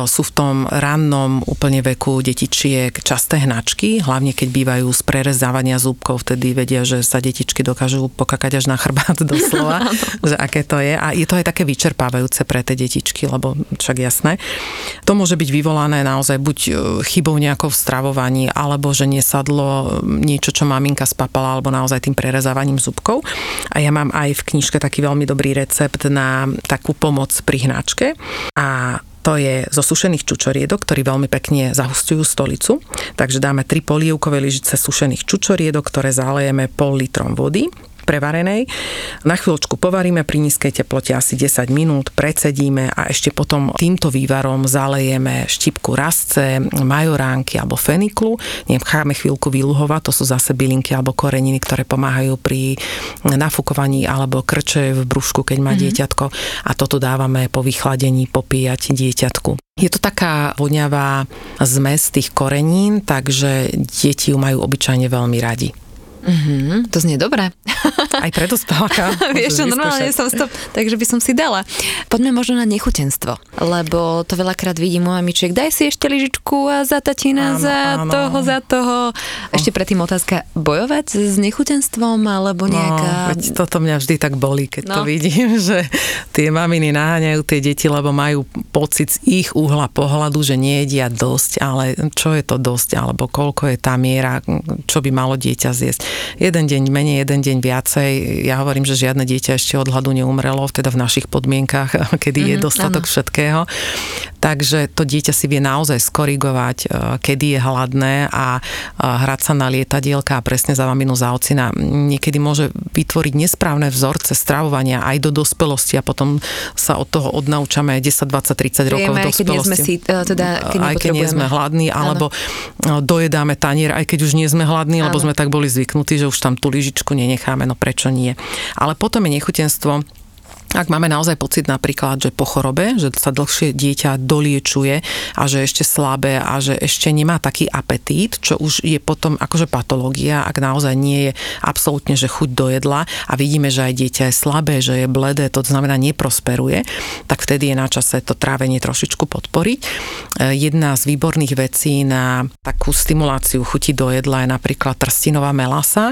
Speaker 3: sú v tom rannom úplne veku detičiek časté hnačky, hlavne keď bývajú z prerezávania zúbkov, vtedy vedia, že sa detičky dokážu pokakať až na chrbát doslova, že aké to je. A je to aj také vyčerpávajúce pre tie detičky, lebo však jasné. To môže byť vyvolané naozaj buď chybou nejakou v stravovaní, alebo že nesadlo niečo, čo maminka spapala, alebo naozaj tým prerezávaním zúbkov. A ja mám aj v knižke taký veľmi dobrý recept na takú pomoc pri hnačke. A to je zo sušených čučoriedok, ktorí veľmi pekne zahustujú stolicu. Takže dáme 3 polievkové lyžice sušených čučoriedok, ktoré zalejeme pol litrom vody prevarenej. Na chvíľočku povaríme pri nízkej teplote asi 10 minút, precedíme a ešte potom týmto vývarom zalejeme štipku rasce, majoránky alebo feniklu. Necháme chvíľku vyluhovať, to sú zase bylinky alebo koreniny, ktoré pomáhajú pri nafúkovaní alebo krče v brúšku, keď má mm-hmm. dieťatko a toto dávame po vychladení popíjať dieťatku. Je to taká voňavá zmes tých korenín, takže deti ju majú obyčajne veľmi radi.
Speaker 1: Mm-hmm, to znie dobre.
Speaker 3: Aj pre dospeláka.
Speaker 1: Vieš čo, normálne som stop, takže by som si dala. Poďme možno na nechutenstvo, lebo to veľakrát vidím u mamičiek, daj si ešte lyžičku a za tatina, áno, za áno. toho, za toho. Ešte predtým otázka, bojovať s nechutenstvom, alebo nejaká...
Speaker 3: No, veď toto mňa vždy tak bolí, keď no. to vidím, že tie maminy naháňajú tie deti, lebo majú pocit z ich uhla pohľadu, že nejedia dosť, ale čo je to dosť, alebo koľko je tá miera, čo by malo dieťa zjesť jeden deň menej, jeden deň viacej. Ja hovorím, že žiadne dieťa ešte od hladu neumrelo, teda v našich podmienkach, kedy mm-hmm, je mhm, dostatok áno. všetkého. Takže to dieťa si vie naozaj skorigovať, e, kedy je hladné a hrať sa na lietadielka a presne za maminu za ocina niekedy môže vytvoriť nesprávne vzorce stravovania aj do dospelosti a potom sa od toho odnaučame 10, 20, 30 rokov v dospelosti. Keď nie sme
Speaker 1: si, e, teda, keď
Speaker 3: aj keď nie sme hladní, alebo ano. dojedáme tanier, aj keď už nie sme hladní, lebo sme tak boli zvyknutí zvyknutí, že už tam tú lyžičku nenecháme, no prečo nie. Ale potom je nechutenstvo ak máme naozaj pocit napríklad, že po chorobe, že sa dlhšie dieťa doliečuje a že ešte slabé a že ešte nemá taký apetít, čo už je potom akože patológia, ak naozaj nie je absolútne, že chuť do jedla a vidíme, že aj dieťa je slabé, že je bledé, to znamená neprosperuje, tak vtedy je na čase to trávenie trošičku podporiť. E, jedna z výborných vecí na takú stimuláciu chuti do jedla je napríklad trstinová melasa,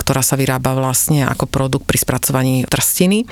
Speaker 3: ktorá sa vyrába vlastne ako produkt pri spracovaní trstiny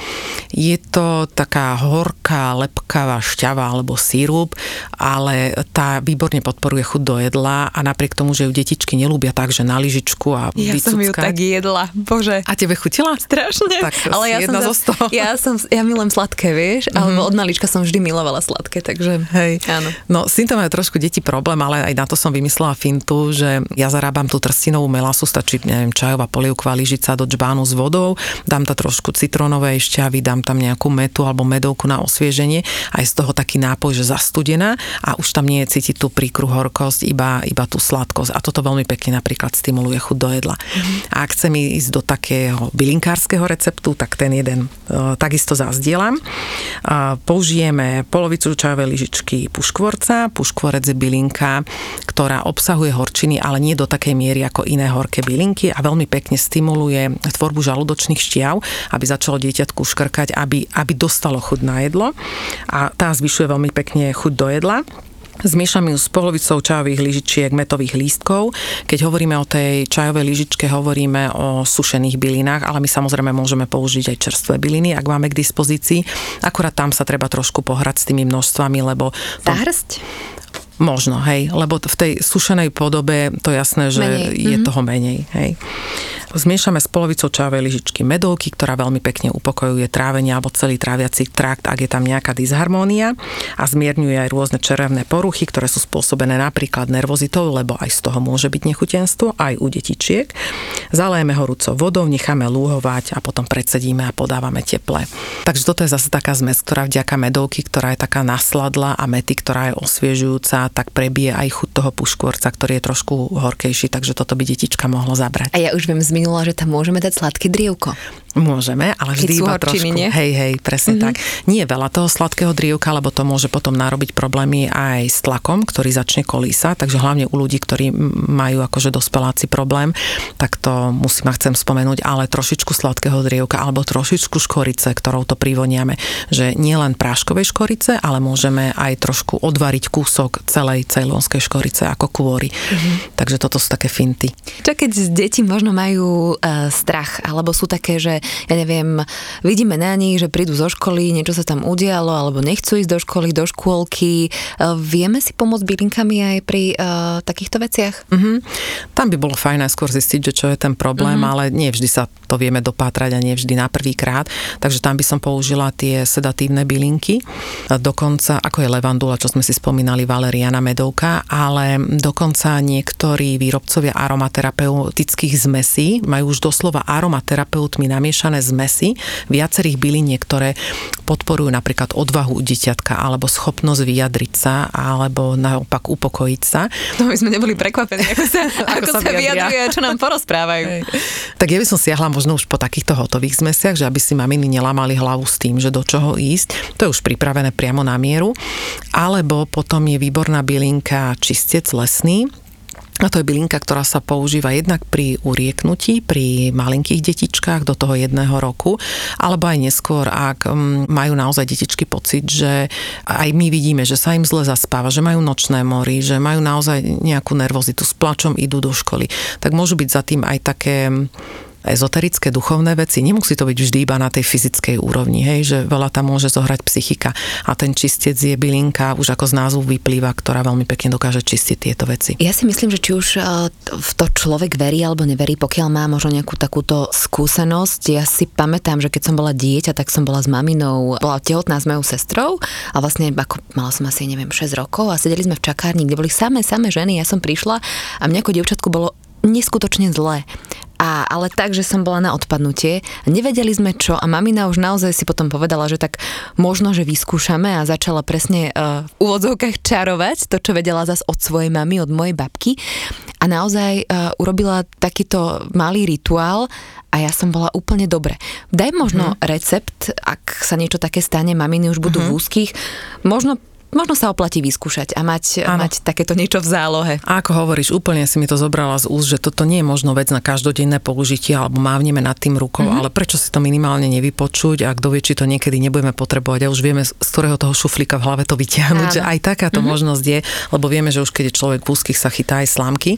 Speaker 3: je to taká horká, lepkavá šťava alebo sírup, ale tá výborne podporuje chuť do jedla a napriek tomu, že ju detičky nelúbia tak, že na lyžičku a
Speaker 1: Ja vycuckať. som ju tak jedla, bože.
Speaker 3: A tebe chutila?
Speaker 1: Strašne.
Speaker 3: Tak ale ja som, zo.
Speaker 1: Ja, som, ja milujem sladké, vieš, mm-hmm. alebo od malička som vždy milovala sladké, takže
Speaker 3: Hej.
Speaker 1: áno.
Speaker 3: No, s týmto majú trošku deti problém, ale aj na to som vymyslela fintu, že ja zarábam tú trstinovú melasu, stačí, neviem, čajová polievková lyžica do džbánu s vodou, dám tam trošku citrónovej šťavy, dám tam tam nejakú metu alebo medovku na osvieženie a je z toho taký nápoj, že zastudená a už tam nie je cítiť tú príkru horkosť, iba, iba tú sladkosť. A toto veľmi pekne napríklad stimuluje chuť do jedla. Mm-hmm. A ak chcem ísť do takého bylinkárskeho receptu, tak ten jeden uh, takisto zazdielam. Použijeme polovicu čajovej lyžičky puškvorca. Puškvorec je bylinka, ktorá obsahuje horčiny, ale nie do takej miery ako iné horké bylinky a veľmi pekne stimuluje tvorbu žalúdočných šťav, aby začalo dieťatku škrkať, aby, aby dostalo chuť na jedlo a tá zvyšuje veľmi pekne chuť do jedla. Zmiešam ju s polovicou čajových lyžičiek metových lístkov. Keď hovoríme o tej čajovej lyžičke, hovoríme o sušených bylinách, ale my samozrejme môžeme použiť aj čerstvé byliny, ak máme k dispozícii. Akurát tam sa treba trošku pohrať s tými množstvami, lebo...
Speaker 1: Társť?
Speaker 3: Možno, hej, lebo v tej sušenej podobe to jasné, že menej. je mm-hmm. toho menej, hej. Zmiešame s polovicou čajovej lyžičky medovky, ktorá veľmi pekne upokojuje trávenie alebo celý tráviaci trakt, ak je tam nejaká disharmónia a zmierňuje aj rôzne čerevné poruchy, ktoré sú spôsobené napríklad nervozitou, lebo aj z toho môže byť nechutenstvo, aj u detičiek. Zalejeme horúcou vodou, necháme lúhovať a potom predsedíme a podávame teple. Takže toto je zase taká zmes, ktorá vďaka medovky, ktorá je taká nasladla a mety, ktorá je osviežujúca, tak prebije aj chuť toho puškvorca, ktorý je trošku horkejší, takže toto by detička mohlo zabrať.
Speaker 1: A ja už viem z minula, že tam môžeme dať sladké drievko.
Speaker 3: Môžeme, ale vždy iba trošku. Nie? Hej, hej, presne mm-hmm. tak. Nie je veľa toho sladkého drievka, lebo to môže potom narobiť problémy aj s tlakom, ktorý začne kolísať, takže hlavne u ľudí, ktorí majú akože dospeláci problém, tak to musím a chcem spomenúť, ale trošičku sladkého drievka alebo trošičku škorice, ktorou to privoniame, že nie len práškovej škorice, ale môžeme aj trošku odvariť kúsok celej cejlonskej škorice ako kôry. Mm-hmm. Takže toto sú také finty.
Speaker 1: Čo keď deti možno majú uh, strach, alebo sú také, že ja neviem, vidíme na nich, že prídu zo školy, niečo sa tam udialo, alebo nechcú ísť do školy, do škôlky. E, vieme si pomôcť bylinkami aj pri uh, takýchto veciach?
Speaker 3: Mm-hmm. Tam by bolo fajn aj skôr zistiť, že čo je ten problém, mm-hmm. ale nie vždy sa to vieme dopátrať a nie vždy na prvý krát. Takže tam by som použila tie sedatívne bylinky. Dokonca, ako je levandula, čo sme si spomínali, valeriana medovka, ale dokonca niektorí výrobcovia aromaterapeutických zmesí majú už doslova aromaterapeutmi namiešané zmesy viacerých byliniek, ktoré podporujú napríklad odvahu u dieťatka alebo schopnosť vyjadriť sa alebo naopak upokojiť sa.
Speaker 1: No my sme neboli prekvapení, ako sa, ako, ako sa, sa vyjadruje, čo nám porozprávajú. Hej.
Speaker 3: Tak ja by som siahla možno už po takýchto hotových zmesiach, že aby si maminy nelamali hlavu s tým, že do čoho ísť. To je už pripravené priamo na mieru. Alebo potom je výborná bylinka čistec lesný, a to je bylinka, ktorá sa používa jednak pri urieknutí, pri malinkých detičkách do toho jedného roku, alebo aj neskôr, ak mm, majú naozaj detičky pocit, že aj my vidíme, že sa im zle zaspáva, že majú nočné mory, že majú naozaj nejakú nervozitu, s plačom idú do školy, tak môžu byť za tým aj také ezoterické duchovné veci. Nemusí to byť vždy iba na tej fyzickej úrovni, hej, že veľa tam môže zohrať psychika. A ten čistec je bylinka, už ako z názvu vyplýva, ktorá veľmi pekne dokáže čistiť tieto veci.
Speaker 1: Ja si myslím, že či už e, v to človek verí alebo neverí, pokiaľ má možno nejakú takúto skúsenosť. Ja si pamätám, že keď som bola dieťa, tak som bola s maminou, bola tehotná s mojou sestrou a vlastne ako mala som asi, neviem, 6 rokov a sedeli sme v čakárni, kde boli samé, samé ženy. Ja som prišla a mňa ako dievčatku bolo neskutočne zlé. A, ale tak, že som bola na odpadnutie. Nevedeli sme čo a mamina už naozaj si potom povedala, že tak možno, že vyskúšame a začala presne uh, v úvodzovkách čarovať to, čo vedela zas od svojej mamy, od mojej babky. A naozaj uh, urobila takýto malý rituál a ja som bola úplne dobre. Daj možno hmm. recept, ak sa niečo také stane, maminy už budú hmm. v úzkých, možno možno sa oplatí vyskúšať a mať, mať takéto niečo v zálohe.
Speaker 3: A ako hovoríš, úplne si mi to zobrala z úst, že toto nie je možno vec na každodenné použitie alebo mávneme nad tým rukou, mm-hmm. ale prečo si to minimálne nevypočuť a kto vie, či to niekedy nebudeme potrebovať a už vieme, z ktorého toho šuflíka v hlave to vyťahnuť, že aj takáto mm-hmm. možnosť je, lebo vieme, že už keď je človek v úzkých sa chytá aj slámky.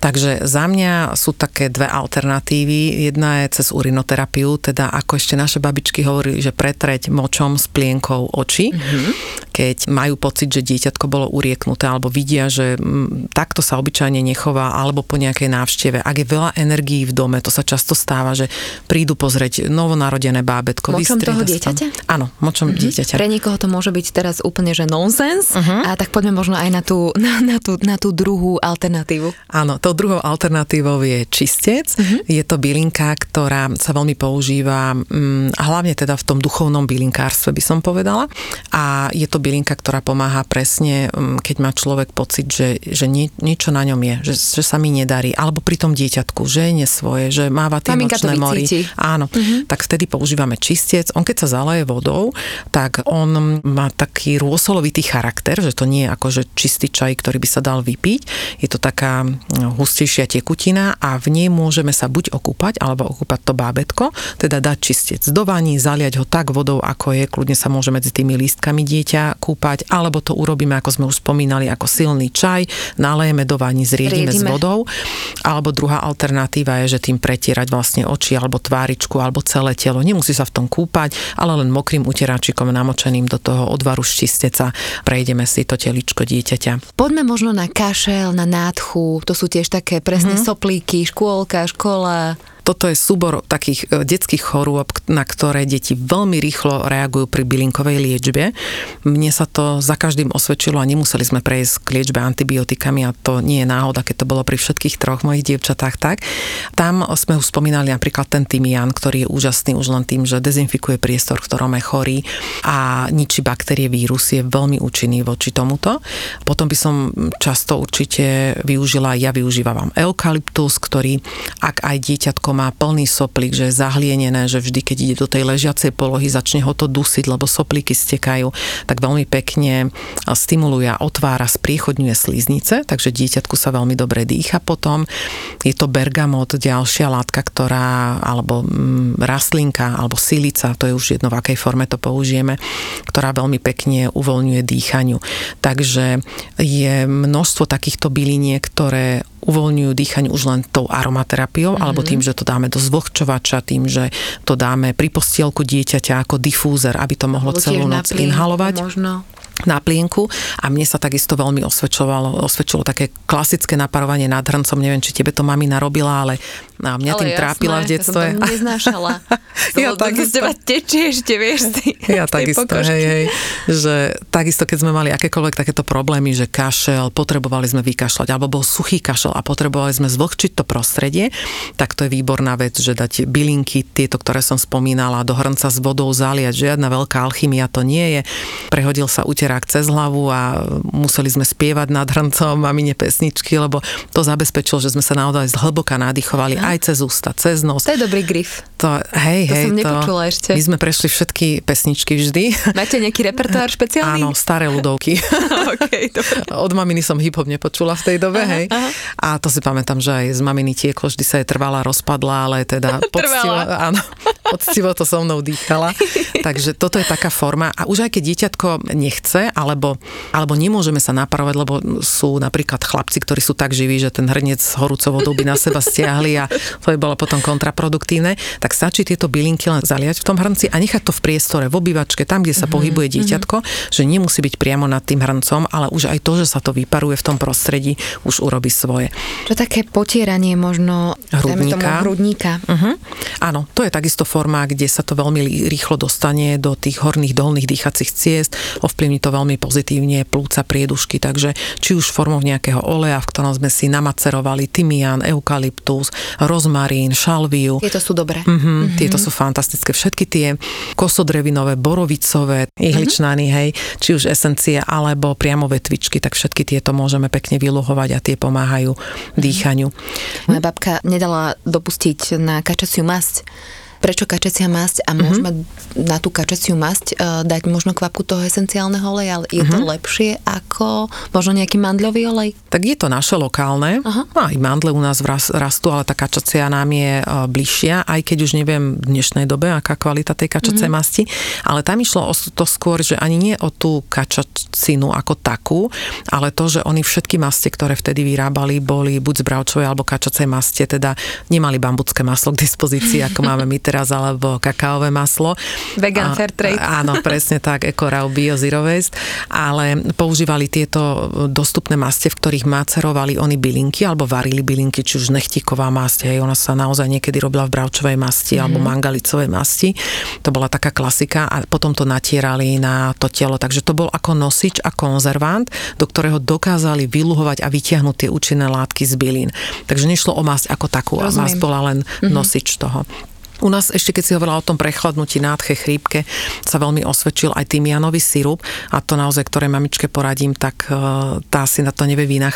Speaker 3: Takže za mňa sú také dve alternatívy. Jedna je cez urinoterapiu, teda ako ešte naše babičky hovorili, že pretreť močom s plienkou oči. Mm-hmm keď majú pocit, že dieťatko bolo urieknuté alebo vidia, že m, takto sa obyčajne nechová alebo po nejakej návšteve. Ak je veľa energií v dome, to sa často stáva, že prídu pozrieť novonarodené bábetko.
Speaker 1: Močom toho dieťaťa?
Speaker 3: Áno, močom mm-hmm. dieťaťa.
Speaker 1: Pre niekoho to môže byť teraz úplne že nonsens, uh-huh. a tak poďme možno aj na tú, na, na, tú, na tú druhú alternatívu.
Speaker 3: Áno, tou druhou alternatívou je čistec. Uh-huh. Je to bylinka, ktorá sa veľmi používa, hm, hlavne teda v tom duchovnom bylinkárstve by som povedala. A je to bylinka, ktorá pomáha presne, hm, keď má človek pocit, že, že nie, niečo na ňom je, že, že sa mi nedarí, alebo pri tom dieťatku, že je nesvoje, že máva tie Maminka nočné mori. Áno, uh-huh. tak vtedy používame čistec. On keď sa zaleje vodou, tak on má taký rôsolovitý charakter, že to nie je ako že čistý čaj, ktorý by sa dal vypiť. Je to taká hm, hustejšia tekutina a v nej môžeme sa buď okúpať, alebo okúpať to bábetko, teda dať čistec do vaní, zaliať ho tak vodou, ako je, kľudne sa môže medzi tými lístkami dieťa kúpať, alebo to urobíme, ako sme už spomínali, ako silný čaj, nalejeme do vani, zriedime s vodou. Alebo druhá alternatíva je, že tým pretierať vlastne oči alebo tváričku alebo celé telo. Nemusí sa v tom kúpať, ale len mokrým uteráčikom namočeným do toho odvaru z čisteca prejdeme si to teličko dieťaťa.
Speaker 1: Poďme možno na kašel, na nádchu, to sú tiež také presne mm-hmm. soplíky, škôlka, škola.
Speaker 3: Toto je súbor takých e, detských chorôb, na ktoré deti veľmi rýchlo reagujú pri bylinkovej liečbe. Mne sa to za každým osvedčilo a nemuseli sme prejsť k liečbe antibiotikami a to nie je náhoda, keď to bolo pri všetkých troch mojich dievčatách tak. Tam sme už spomínali napríklad ten tymián, ktorý je úžasný už len tým, že dezinfikuje priestor, v ktorom je chorý a ničí baktérie, vírus, je veľmi účinný voči tomuto. Potom by som často určite využila, ja využívam eukalyptus, ktorý ak aj dieťatko má plný soplík, že je zahlienené, že vždy, keď ide do tej ležiacej polohy, začne ho to dusiť, lebo soplíky stekajú, tak veľmi pekne stimuluje a otvára, spriechodňuje sliznice, takže dieťatku sa veľmi dobre dýcha potom. Je to bergamot, ďalšia látka, ktorá, alebo mm, rastlinka, alebo silica, to je už jedno, v akej forme to použijeme, ktorá veľmi pekne uvoľňuje dýchaniu. Takže je množstvo takýchto byliniek, ktoré uvoľňujú dýchanie už len tou aromaterapiou, mm-hmm. alebo tým, že to dáme do zvlhčovača, tým, že to dáme pri postielku dieťaťa ako difúzer, aby to mohlo celú noc inhalovať. Možno na plienku a mne sa takisto veľmi osvedčovalo, osvedčilo také klasické naparovanie nad hrncom, neviem, či tebe to mami narobila, ale a mňa ale tým jasné, trápila v detstve.
Speaker 1: Ja som to neznášala. ja takisto. Teba tečie ešte, vieš, ty,
Speaker 3: Ja takisto, hej, hej, že takisto, keď sme mali akékoľvek takéto problémy, že kašel, potrebovali sme vykašľať, alebo bol suchý kašel a potrebovali sme zvlhčiť to prostredie, tak to je výborná vec, že dať bylinky, tieto, ktoré som spomínala, do hrnca s vodou zaliať, žiadna veľká alchymia to nie je. Prehodil sa uterák cez hlavu a museli sme spievať nad hrncom mamine pesničky, lebo to zabezpečilo, že sme sa naozaj zhlboka nádychovali aj cez ústa, cez nos.
Speaker 1: To je dobrý grif.
Speaker 3: To, hej,
Speaker 1: to
Speaker 3: hej,
Speaker 1: som nepočula to, ešte.
Speaker 3: My sme prešli všetky pesničky vždy.
Speaker 1: Máte nejaký repertoár špeciálny?
Speaker 3: Áno, staré ľudovky.
Speaker 1: okay,
Speaker 3: Od maminy som hip-hop nepočula v tej dobe, aha, hej. Aha. A to si pamätám, že aj z maminy tieklo, vždy sa je trvala, rozpadla, ale teda poctivo, áno, poctivo to so mnou dýchala. Takže toto je taká forma. A už aj keď dieťatko nechce, alebo, alebo nemôžeme sa naparovať, lebo sú napríklad chlapci, ktorí sú tak živí, že ten hrniec horúcou vodou by na seba stiahli a to by bolo potom kontraproduktívne, tak stačí tieto bylinky len zaliať v tom hrnci a nechať to v priestore, v obývačke, tam, kde sa mm-hmm. pohybuje mhm. dieťatko, mm-hmm. že nemusí byť priamo nad tým hrncom, ale už aj to, že sa to vyparuje v tom prostredí, už urobí svoje.
Speaker 1: Čo také potieranie možno
Speaker 3: hrudníka.
Speaker 1: Tomu, hrudníka.
Speaker 3: Uh-huh. Áno, to je takisto forma, kde sa to veľmi rýchlo dostane do tých horných, dolných dýchacích ciest, ovplyvní to veľmi pozitívne plúca, priedušky, takže či už formou nejakého oleja, v ktorom sme si namacerovali tymián, eukalyptus, rozmarín, šalviu.
Speaker 1: Tieto sú dobré.
Speaker 3: Uh-huh, uh-huh. Tieto sú fantastické. Všetky tie kosodrevinové, borovicové, ihličnany, uh-huh. hej, či už esencie alebo priamo vetvičky, tak všetky tieto môžeme pekne vyluhovať a tie pomáhajú dýchaniu.
Speaker 1: Moja babka nedala dopustiť na kačaciu masť prečo kačacia masť a mhm. môžeme mm-hmm. na tú kačaciu masť uh, dať možno kvapku toho esenciálneho oleja, ale je mm-hmm. to mhm. lepšie ako možno nejaký mandľový olej?
Speaker 3: Tak je to naše lokálne. Aha. No, aj mandle u nás rastú, ale tá kačacia nám je uh, bližšia, aj keď už neviem v dnešnej dobe, aká kvalita tej kačacej mm-hmm. masti, ale tam išlo o to skôr, že ani nie o tú kačacinu ako takú, ale to, že oni všetky maste, ktoré vtedy vyrábali, boli buď z bravčovej alebo kačacej maste, teda nemali bambucké maslo k dispozícii, ako máme my teraz teraz, alebo kakaové maslo.
Speaker 1: Vegan, fair trade.
Speaker 3: Áno, presne tak, Ecorau Bio Zero Waste, ale používali tieto dostupné maste, v ktorých macerovali oni bylinky, alebo varili bylinky, či už nechtíková masť, hej, ona sa naozaj niekedy robila v bravčovej masti, mm-hmm. alebo mangalicovej masti. To bola taká klasika a potom to natierali na to telo, takže to bol ako nosič a konzervant, do ktorého dokázali vyluhovať a vytiahnuť tie účinné látky z bylín. Takže nešlo o masť ako takú, Rozumiem. a masť bola len mm-hmm. nosič toho. U nás ešte, keď si hovorila o tom prechladnutí, nádche, chrípke, sa veľmi osvedčil aj tymianový sirup a to naozaj, ktoré mamičke poradím, tak e, tá si na to nevie vína.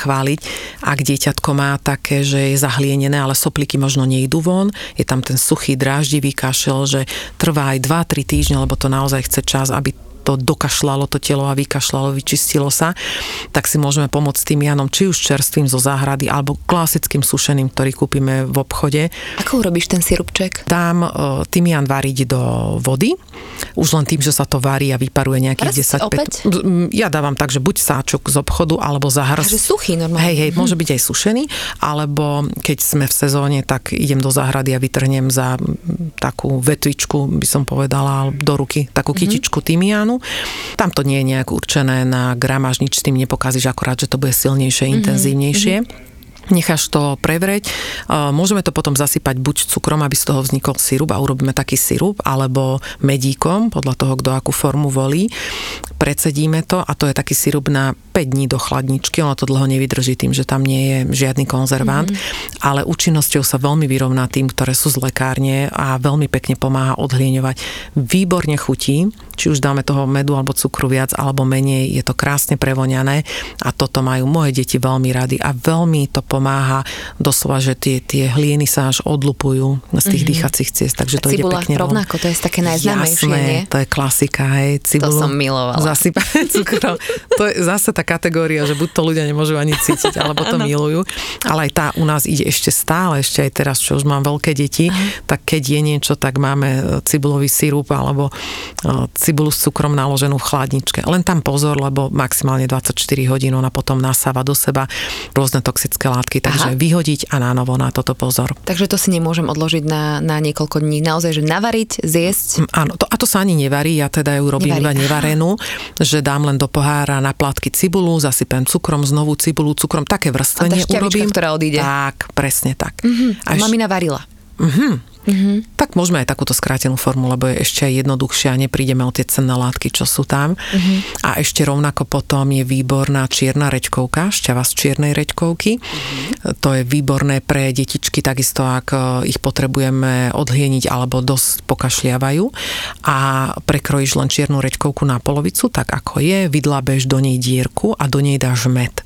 Speaker 3: Ak dieťatko má také, že je zahlienené, ale sopliky možno nejdú von, je tam ten suchý, dráždivý kašel, že trvá aj 2-3 týždne, lebo to naozaj chce čas, aby to dokašľalo to telo a vykašľalo, vyčistilo sa, tak si môžeme pomôcť tým janom, či už čerstvým zo záhrady, alebo klasickým sušeným, ktorý kúpime v obchode.
Speaker 1: Ako urobíš ten sirupček?
Speaker 3: Dám uh, tymian variť do vody, už len tým, že sa to varí a vyparuje nejakých Raz 10 opäť? Ja dávam tak, že buď sáčok z obchodu, alebo zahrst.
Speaker 1: Takže suchý normálne.
Speaker 3: Hej, hej, môže byť aj sušený, alebo keď sme v sezóne, tak idem do záhrady a vytrhnem za takú vetvičku, by som povedala, do ruky, takú mhm. kytičku tymiánu tam to nie je nejak určené na gramáž, nič s tým nepokazíš, akorát, že to bude silnejšie, mm-hmm. intenzívnejšie. Mm-hmm necháš to prevrieť. Môžeme to potom zasypať buď cukrom, aby z toho vznikol sirup a urobíme taký sirup, alebo medíkom, podľa toho, kto akú formu volí. Precedíme to a to je taký sirup na 5 dní do chladničky, ono to dlho nevydrží tým, že tam nie je žiadny konzervant, mm-hmm. ale účinnosťou sa veľmi vyrovná tým, ktoré sú z lekárne a veľmi pekne pomáha odhlieňovať. Výborne chutí, či už dáme toho medu alebo cukru viac alebo menej, je to krásne prevoňané a toto majú moje deti veľmi rady a veľmi to pomáha doslova, že tie, tie hlieny sa až odlupujú z tých mm-hmm. dýchacích ciest, takže to Cibula ide pekne
Speaker 1: rovnako, to je také najznámejšie,
Speaker 3: Jasné, nie? to je klasika, hej,
Speaker 1: cibulu. To som milovala.
Speaker 3: Zasypať cukrom. To je zase tak kategória, že buď to ľudia nemôžu ani cítiť, alebo to milujú. Ale aj tá u nás ide ešte stále, ešte aj teraz, čo už mám veľké deti, Aha. tak keď je niečo, tak máme e, cibulový sirup alebo e, cibulu s cukrom naloženú v chladničke. Len tam pozor, lebo maximálne 24 hodín ona potom nasáva do seba rôzne toxické látky, takže Aha. vyhodiť a na novo na toto pozor.
Speaker 1: Takže to si nemôžem odložiť na, na niekoľko dní. Naozaj, že navariť, zjesť?
Speaker 3: Mm, áno, to, a to sa ani nevarí, ja teda ju robím Nevarí. iba nevarenú, že dám len do pohára na plátky cibulu cibulu, zasypem cukrom, znovu cibulu, cukrom, také vrstvenie urobím.
Speaker 1: ktorá odíde.
Speaker 3: Tak, presne tak.
Speaker 1: Mm-hmm. Až... Mamina varila.
Speaker 3: Mm-hmm. Mm-hmm. Tak môžeme aj takúto skrátenú formu, lebo je ešte aj jednoduchšie a neprídeme o tie cenné látky, čo sú tam. Mm-hmm. A ešte rovnako potom je výborná čierna reďkovka, šťava z čiernej reďkovky. Mm-hmm. To je výborné pre detičky, takisto ak e, ich potrebujeme odhlieniť alebo dosť pokašliavajú. A prekrojíš len čiernu reďkovku na polovicu, tak ako je, vydlabeš do nej dierku a do nej dáš med.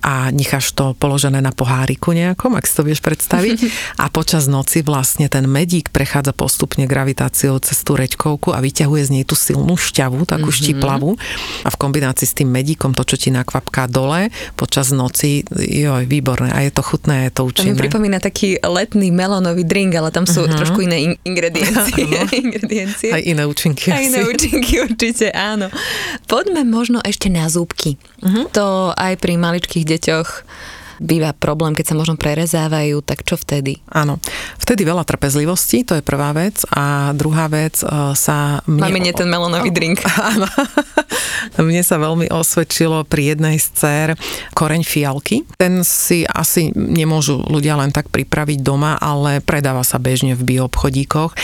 Speaker 3: A necháš to položené na poháriku nejakom, ak si to vieš predstaviť. a počas noci vlastne ten med medík prechádza postupne gravitáciou cez tú reďkovku a vyťahuje z nej tú silnú šťavu, takú mm-hmm. štiplavú a v kombinácii s tým medíkom to, čo ti nakvapká dole počas noci, joj, výborné a je to chutné, je to účinné.
Speaker 1: To mi pripomína taký letný melónový drink, ale tam sú mm-hmm. trošku iné in- ingrediencie. ingrediencie.
Speaker 3: Aj iné účinky.
Speaker 1: Aj iné účinky určite, áno. Poďme možno ešte na zúbky. Mm-hmm. To aj pri maličkých deťoch býva problém, keď sa možno prerezávajú, tak čo vtedy?
Speaker 3: Áno, vtedy veľa trpezlivosti, to je prvá vec. A druhá vec uh, sa...
Speaker 1: Mne... Máme nie ten melónový drink.
Speaker 3: Áno. mne sa veľmi osvedčilo pri jednej z dcer koreň fialky. Ten si asi nemôžu ľudia len tak pripraviť doma, ale predáva sa bežne v bioobchodíkoch.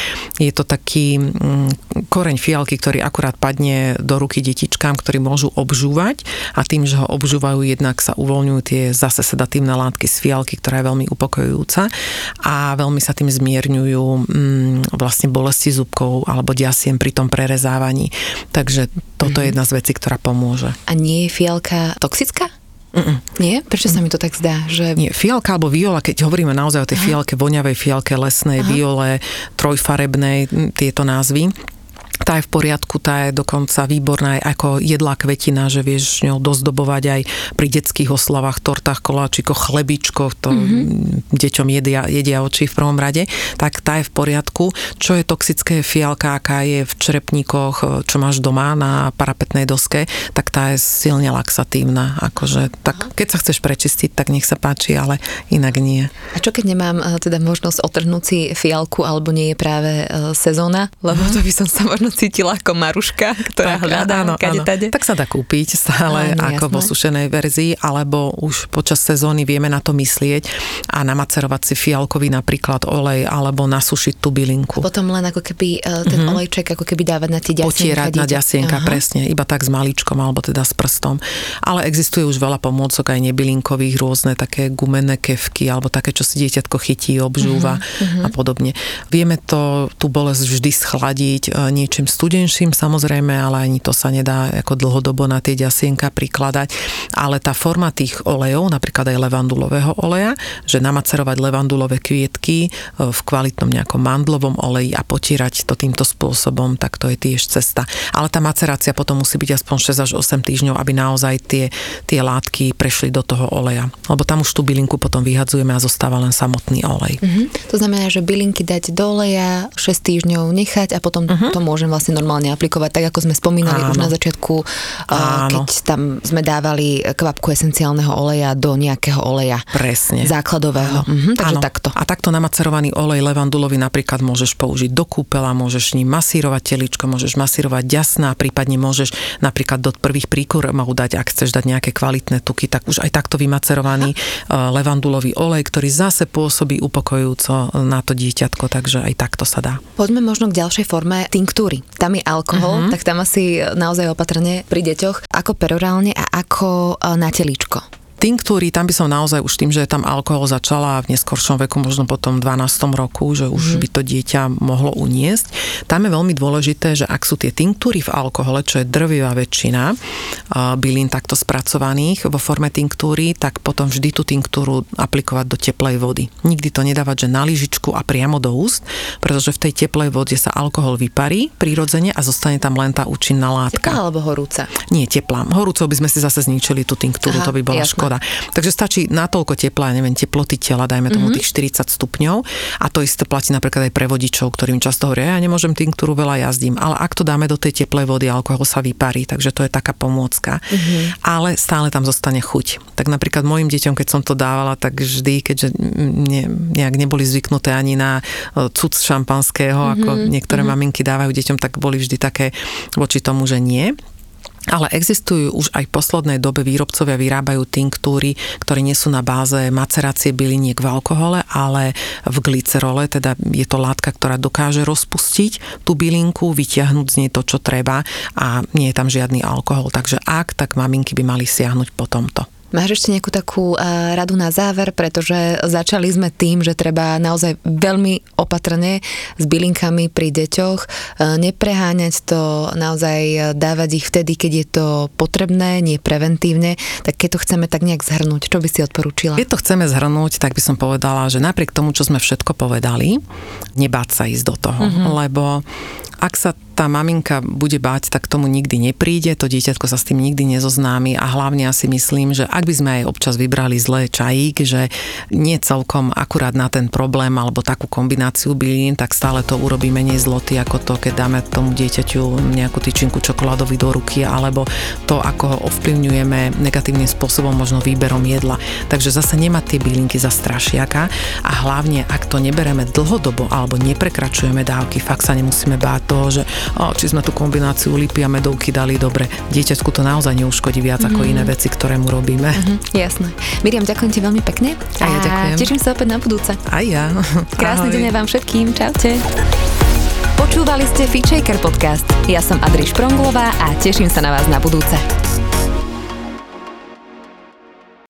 Speaker 3: Je to taký mm, koreň fialky, ktorý akurát padne do ruky detičkám, ktorí môžu obžúvať a tým, že ho obžúvajú, jednak sa uvoľňujú tie zase sa oxidatívne látky z fialky, ktorá je veľmi upokojujúca a veľmi sa tým zmierňujú mm, vlastne bolesti zubkov alebo ďasiem pri tom prerezávaní. Takže toto mm-hmm. je mhm. jedna z vecí, ktorá pomôže.
Speaker 1: A nie je fialka toxická? Mm-mm. Nie? Prečo sa mi to tak zdá? Že...
Speaker 3: Nie, fialka alebo viola, keď hovoríme naozaj o tej Aha. fialke, voňavej fialke, lesnej, Aha. viole, trojfarebnej, tieto názvy, tá je v poriadku, tá je dokonca výborná aj ako jedlá kvetina, že vieš ňou dozdobovať aj pri detských oslavách, tortách, koláčikoch, chlebičkoch, to mm-hmm. deťom jedia, jedia oči v prvom rade, tak tá je v poriadku. Čo je toxické fialka, aká je v črepníkoch, čo máš doma na parapetnej doske, tak tá je silne laxatívna. Akože, tak keď sa chceš prečistiť, tak nech sa páči, ale inak nie.
Speaker 1: A čo keď nemám eh, teda možnosť otrhnúť si fialku, alebo nie je práve eh, sezóna, lebo to by som sa možno cítila ako Maruška, ktorá tak, hľadá áno, kade, áno. Tade.
Speaker 3: Tak sa dá kúpiť stále áno, ako jasné. vo sušenej verzii, alebo už počas sezóny vieme na to myslieť a namacerovať si fialkový napríklad olej, alebo nasušiť tú bylinku.
Speaker 1: Potom len ako keby eh, ten mm-hmm. olejček ako keby dávať na tie ďasienka.
Speaker 3: Potierať na ďasienka, Aha. presne, iba tak s maličkom alebo teda s prstom. Ale existuje už veľa pomôcok aj nebylinkových, rôzne také gumené kevky alebo také, čo si dieťatko chytí, obžúva uh-huh. a podobne. Vieme to, tú bolesť vždy schladiť e, niečím studenším samozrejme, ale ani to sa nedá ako dlhodobo na tie ďasienka prikladať. Ale tá forma tých olejov, napríklad aj levandulového oleja, že namacerovať levandulové kvietky e, v kvalitnom nejakom mandlovom oleji a potierať to týmto spôsobom, tak to je tiež cesta. Ale tá macerácia potom musí byť aspoň 6 až 8 týždňov, aby naozaj tie, tie látky prešli do toho oleja. Lebo tam už tú bylinku potom vyhadzujeme a zostáva len samotný olej.
Speaker 1: Uh-huh. To znamená, že bylinky dať do oleja, 6 týždňov nechať a potom uh-huh. to môžem vlastne normálne aplikovať, tak ako sme spomínali Áno. už na začiatku, Áno. keď tam sme dávali kvapku esenciálneho oleja do nejakého oleja.
Speaker 3: Presne.
Speaker 1: Základového. Uh-huh, takže Áno. takto.
Speaker 3: A takto namacerovaný olej levandulový napríklad môžeš použiť do kúpela, môžeš ním masírovať teličko, môžeš masírovať jasná, prípadne môžeš napríklad do prvých príkormov dať, ak chceš dať nejaké kvalitné tuky, tak už aj takto vymacerovaný Aha. levandulový olej, ktorý zase pôsobí upokojujúco na to dieťatko, takže aj takto sa dá.
Speaker 1: Poďme možno k ďalšej forme tinktúry. Tam je alkohol, uh-huh. tak tam asi naozaj opatrne pri deťoch, ako perorálne a ako e, na teličko
Speaker 3: tinktúry, tam by som naozaj už tým, že tam alkohol začala v neskoršom veku, možno po tom 12. roku, že už mm. by to dieťa mohlo uniesť. Tam je veľmi dôležité, že ak sú tie tinktúry v alkohole, čo je drvivá väčšina bylín takto spracovaných vo forme tinktúry, tak potom vždy tú tinktúru aplikovať do teplej vody. Nikdy to nedávať, že na lyžičku a priamo do úst, pretože v tej teplej vode sa alkohol vyparí prirodzene a zostane tam len tá účinná látka.
Speaker 1: Teplá alebo horúca?
Speaker 3: Nie, teplá. Horúcou by sme si zase zničili tú tinktúru, Aha, to by bola jasné. škoda tepla. Takže stačí natoľko tepla, neviem, teploty tela, dajme tomu mm-hmm. tých 40 stupňov a to isté platí napríklad aj pre vodičov, ktorým často hovoria, ja nemôžem tinktúru veľa jazdím, ale ak to dáme do tej teplej vody, alkohol sa vyparí, takže to je taká pomôcka. Mm-hmm. Ale stále tam zostane chuť. Tak napríklad mojim deťom, keď som to dávala, tak vždy, keďže ne, nejak neboli zvyknuté ani na e, cuc šampanského, mm-hmm. ako niektoré mm-hmm. maminky dávajú deťom, tak boli vždy také voči tomu, že nie. Ale existujú už aj v poslednej dobe výrobcovia vyrábajú tinktúry, ktoré nie sú na báze macerácie byliniek v alkohole, ale v glycerole, teda je to látka, ktorá dokáže rozpustiť tú bylinku, vyťahnuť z nej to, čo treba a nie je tam žiadny alkohol. Takže ak, tak maminky by mali siahnuť po tomto.
Speaker 1: Máš ešte nejakú takú uh, radu na záver, pretože začali sme tým, že treba naozaj veľmi opatrne s bylinkami pri deťoch, uh, nepreháňať to, naozaj dávať ich vtedy, keď je to potrebné, nie preventívne, tak keď to chceme tak nejak zhrnúť, čo by si odporúčila?
Speaker 3: Keď to chceme zhrnúť, tak by som povedala, že napriek tomu, čo sme všetko povedali, nebáť sa ísť do toho, mm-hmm. lebo ak sa tá maminka bude báť, tak tomu nikdy nepríde, to dieťatko sa s tým nikdy nezoznámi a hlavne ja si myslím, že ak by sme aj občas vybrali zlé čajík, že nie celkom akurát na ten problém alebo takú kombináciu bylín, tak stále to urobí menej zloty ako to, keď dáme tomu dieťaťu nejakú tyčinku čokoládový do ruky alebo to, ako ho ovplyvňujeme negatívnym spôsobom, možno výberom jedla. Takže zase nemá tie bylinky za strašiaka a hlavne, ak to nebereme dlhodobo alebo neprekračujeme dávky, fakt sa nemusíme báť toho, že či sme tú kombináciu lipy a medovky dali dobre. Dieťaťku to naozaj neuškodí viac mm-hmm. ako mhm. iné veci, ktoré mu robíme. Mm-hmm,
Speaker 1: jasné. Miriam, ďakujem ti veľmi pekne.
Speaker 3: A ja ďakujem.
Speaker 1: Teším sa opäť na budúce.
Speaker 3: Aj ja.
Speaker 1: Krásny deň vám všetkým. Čaute. Počúvali ste Fitchaker podcast. Ja som Adriš Pronglová a teším sa na vás na budúce.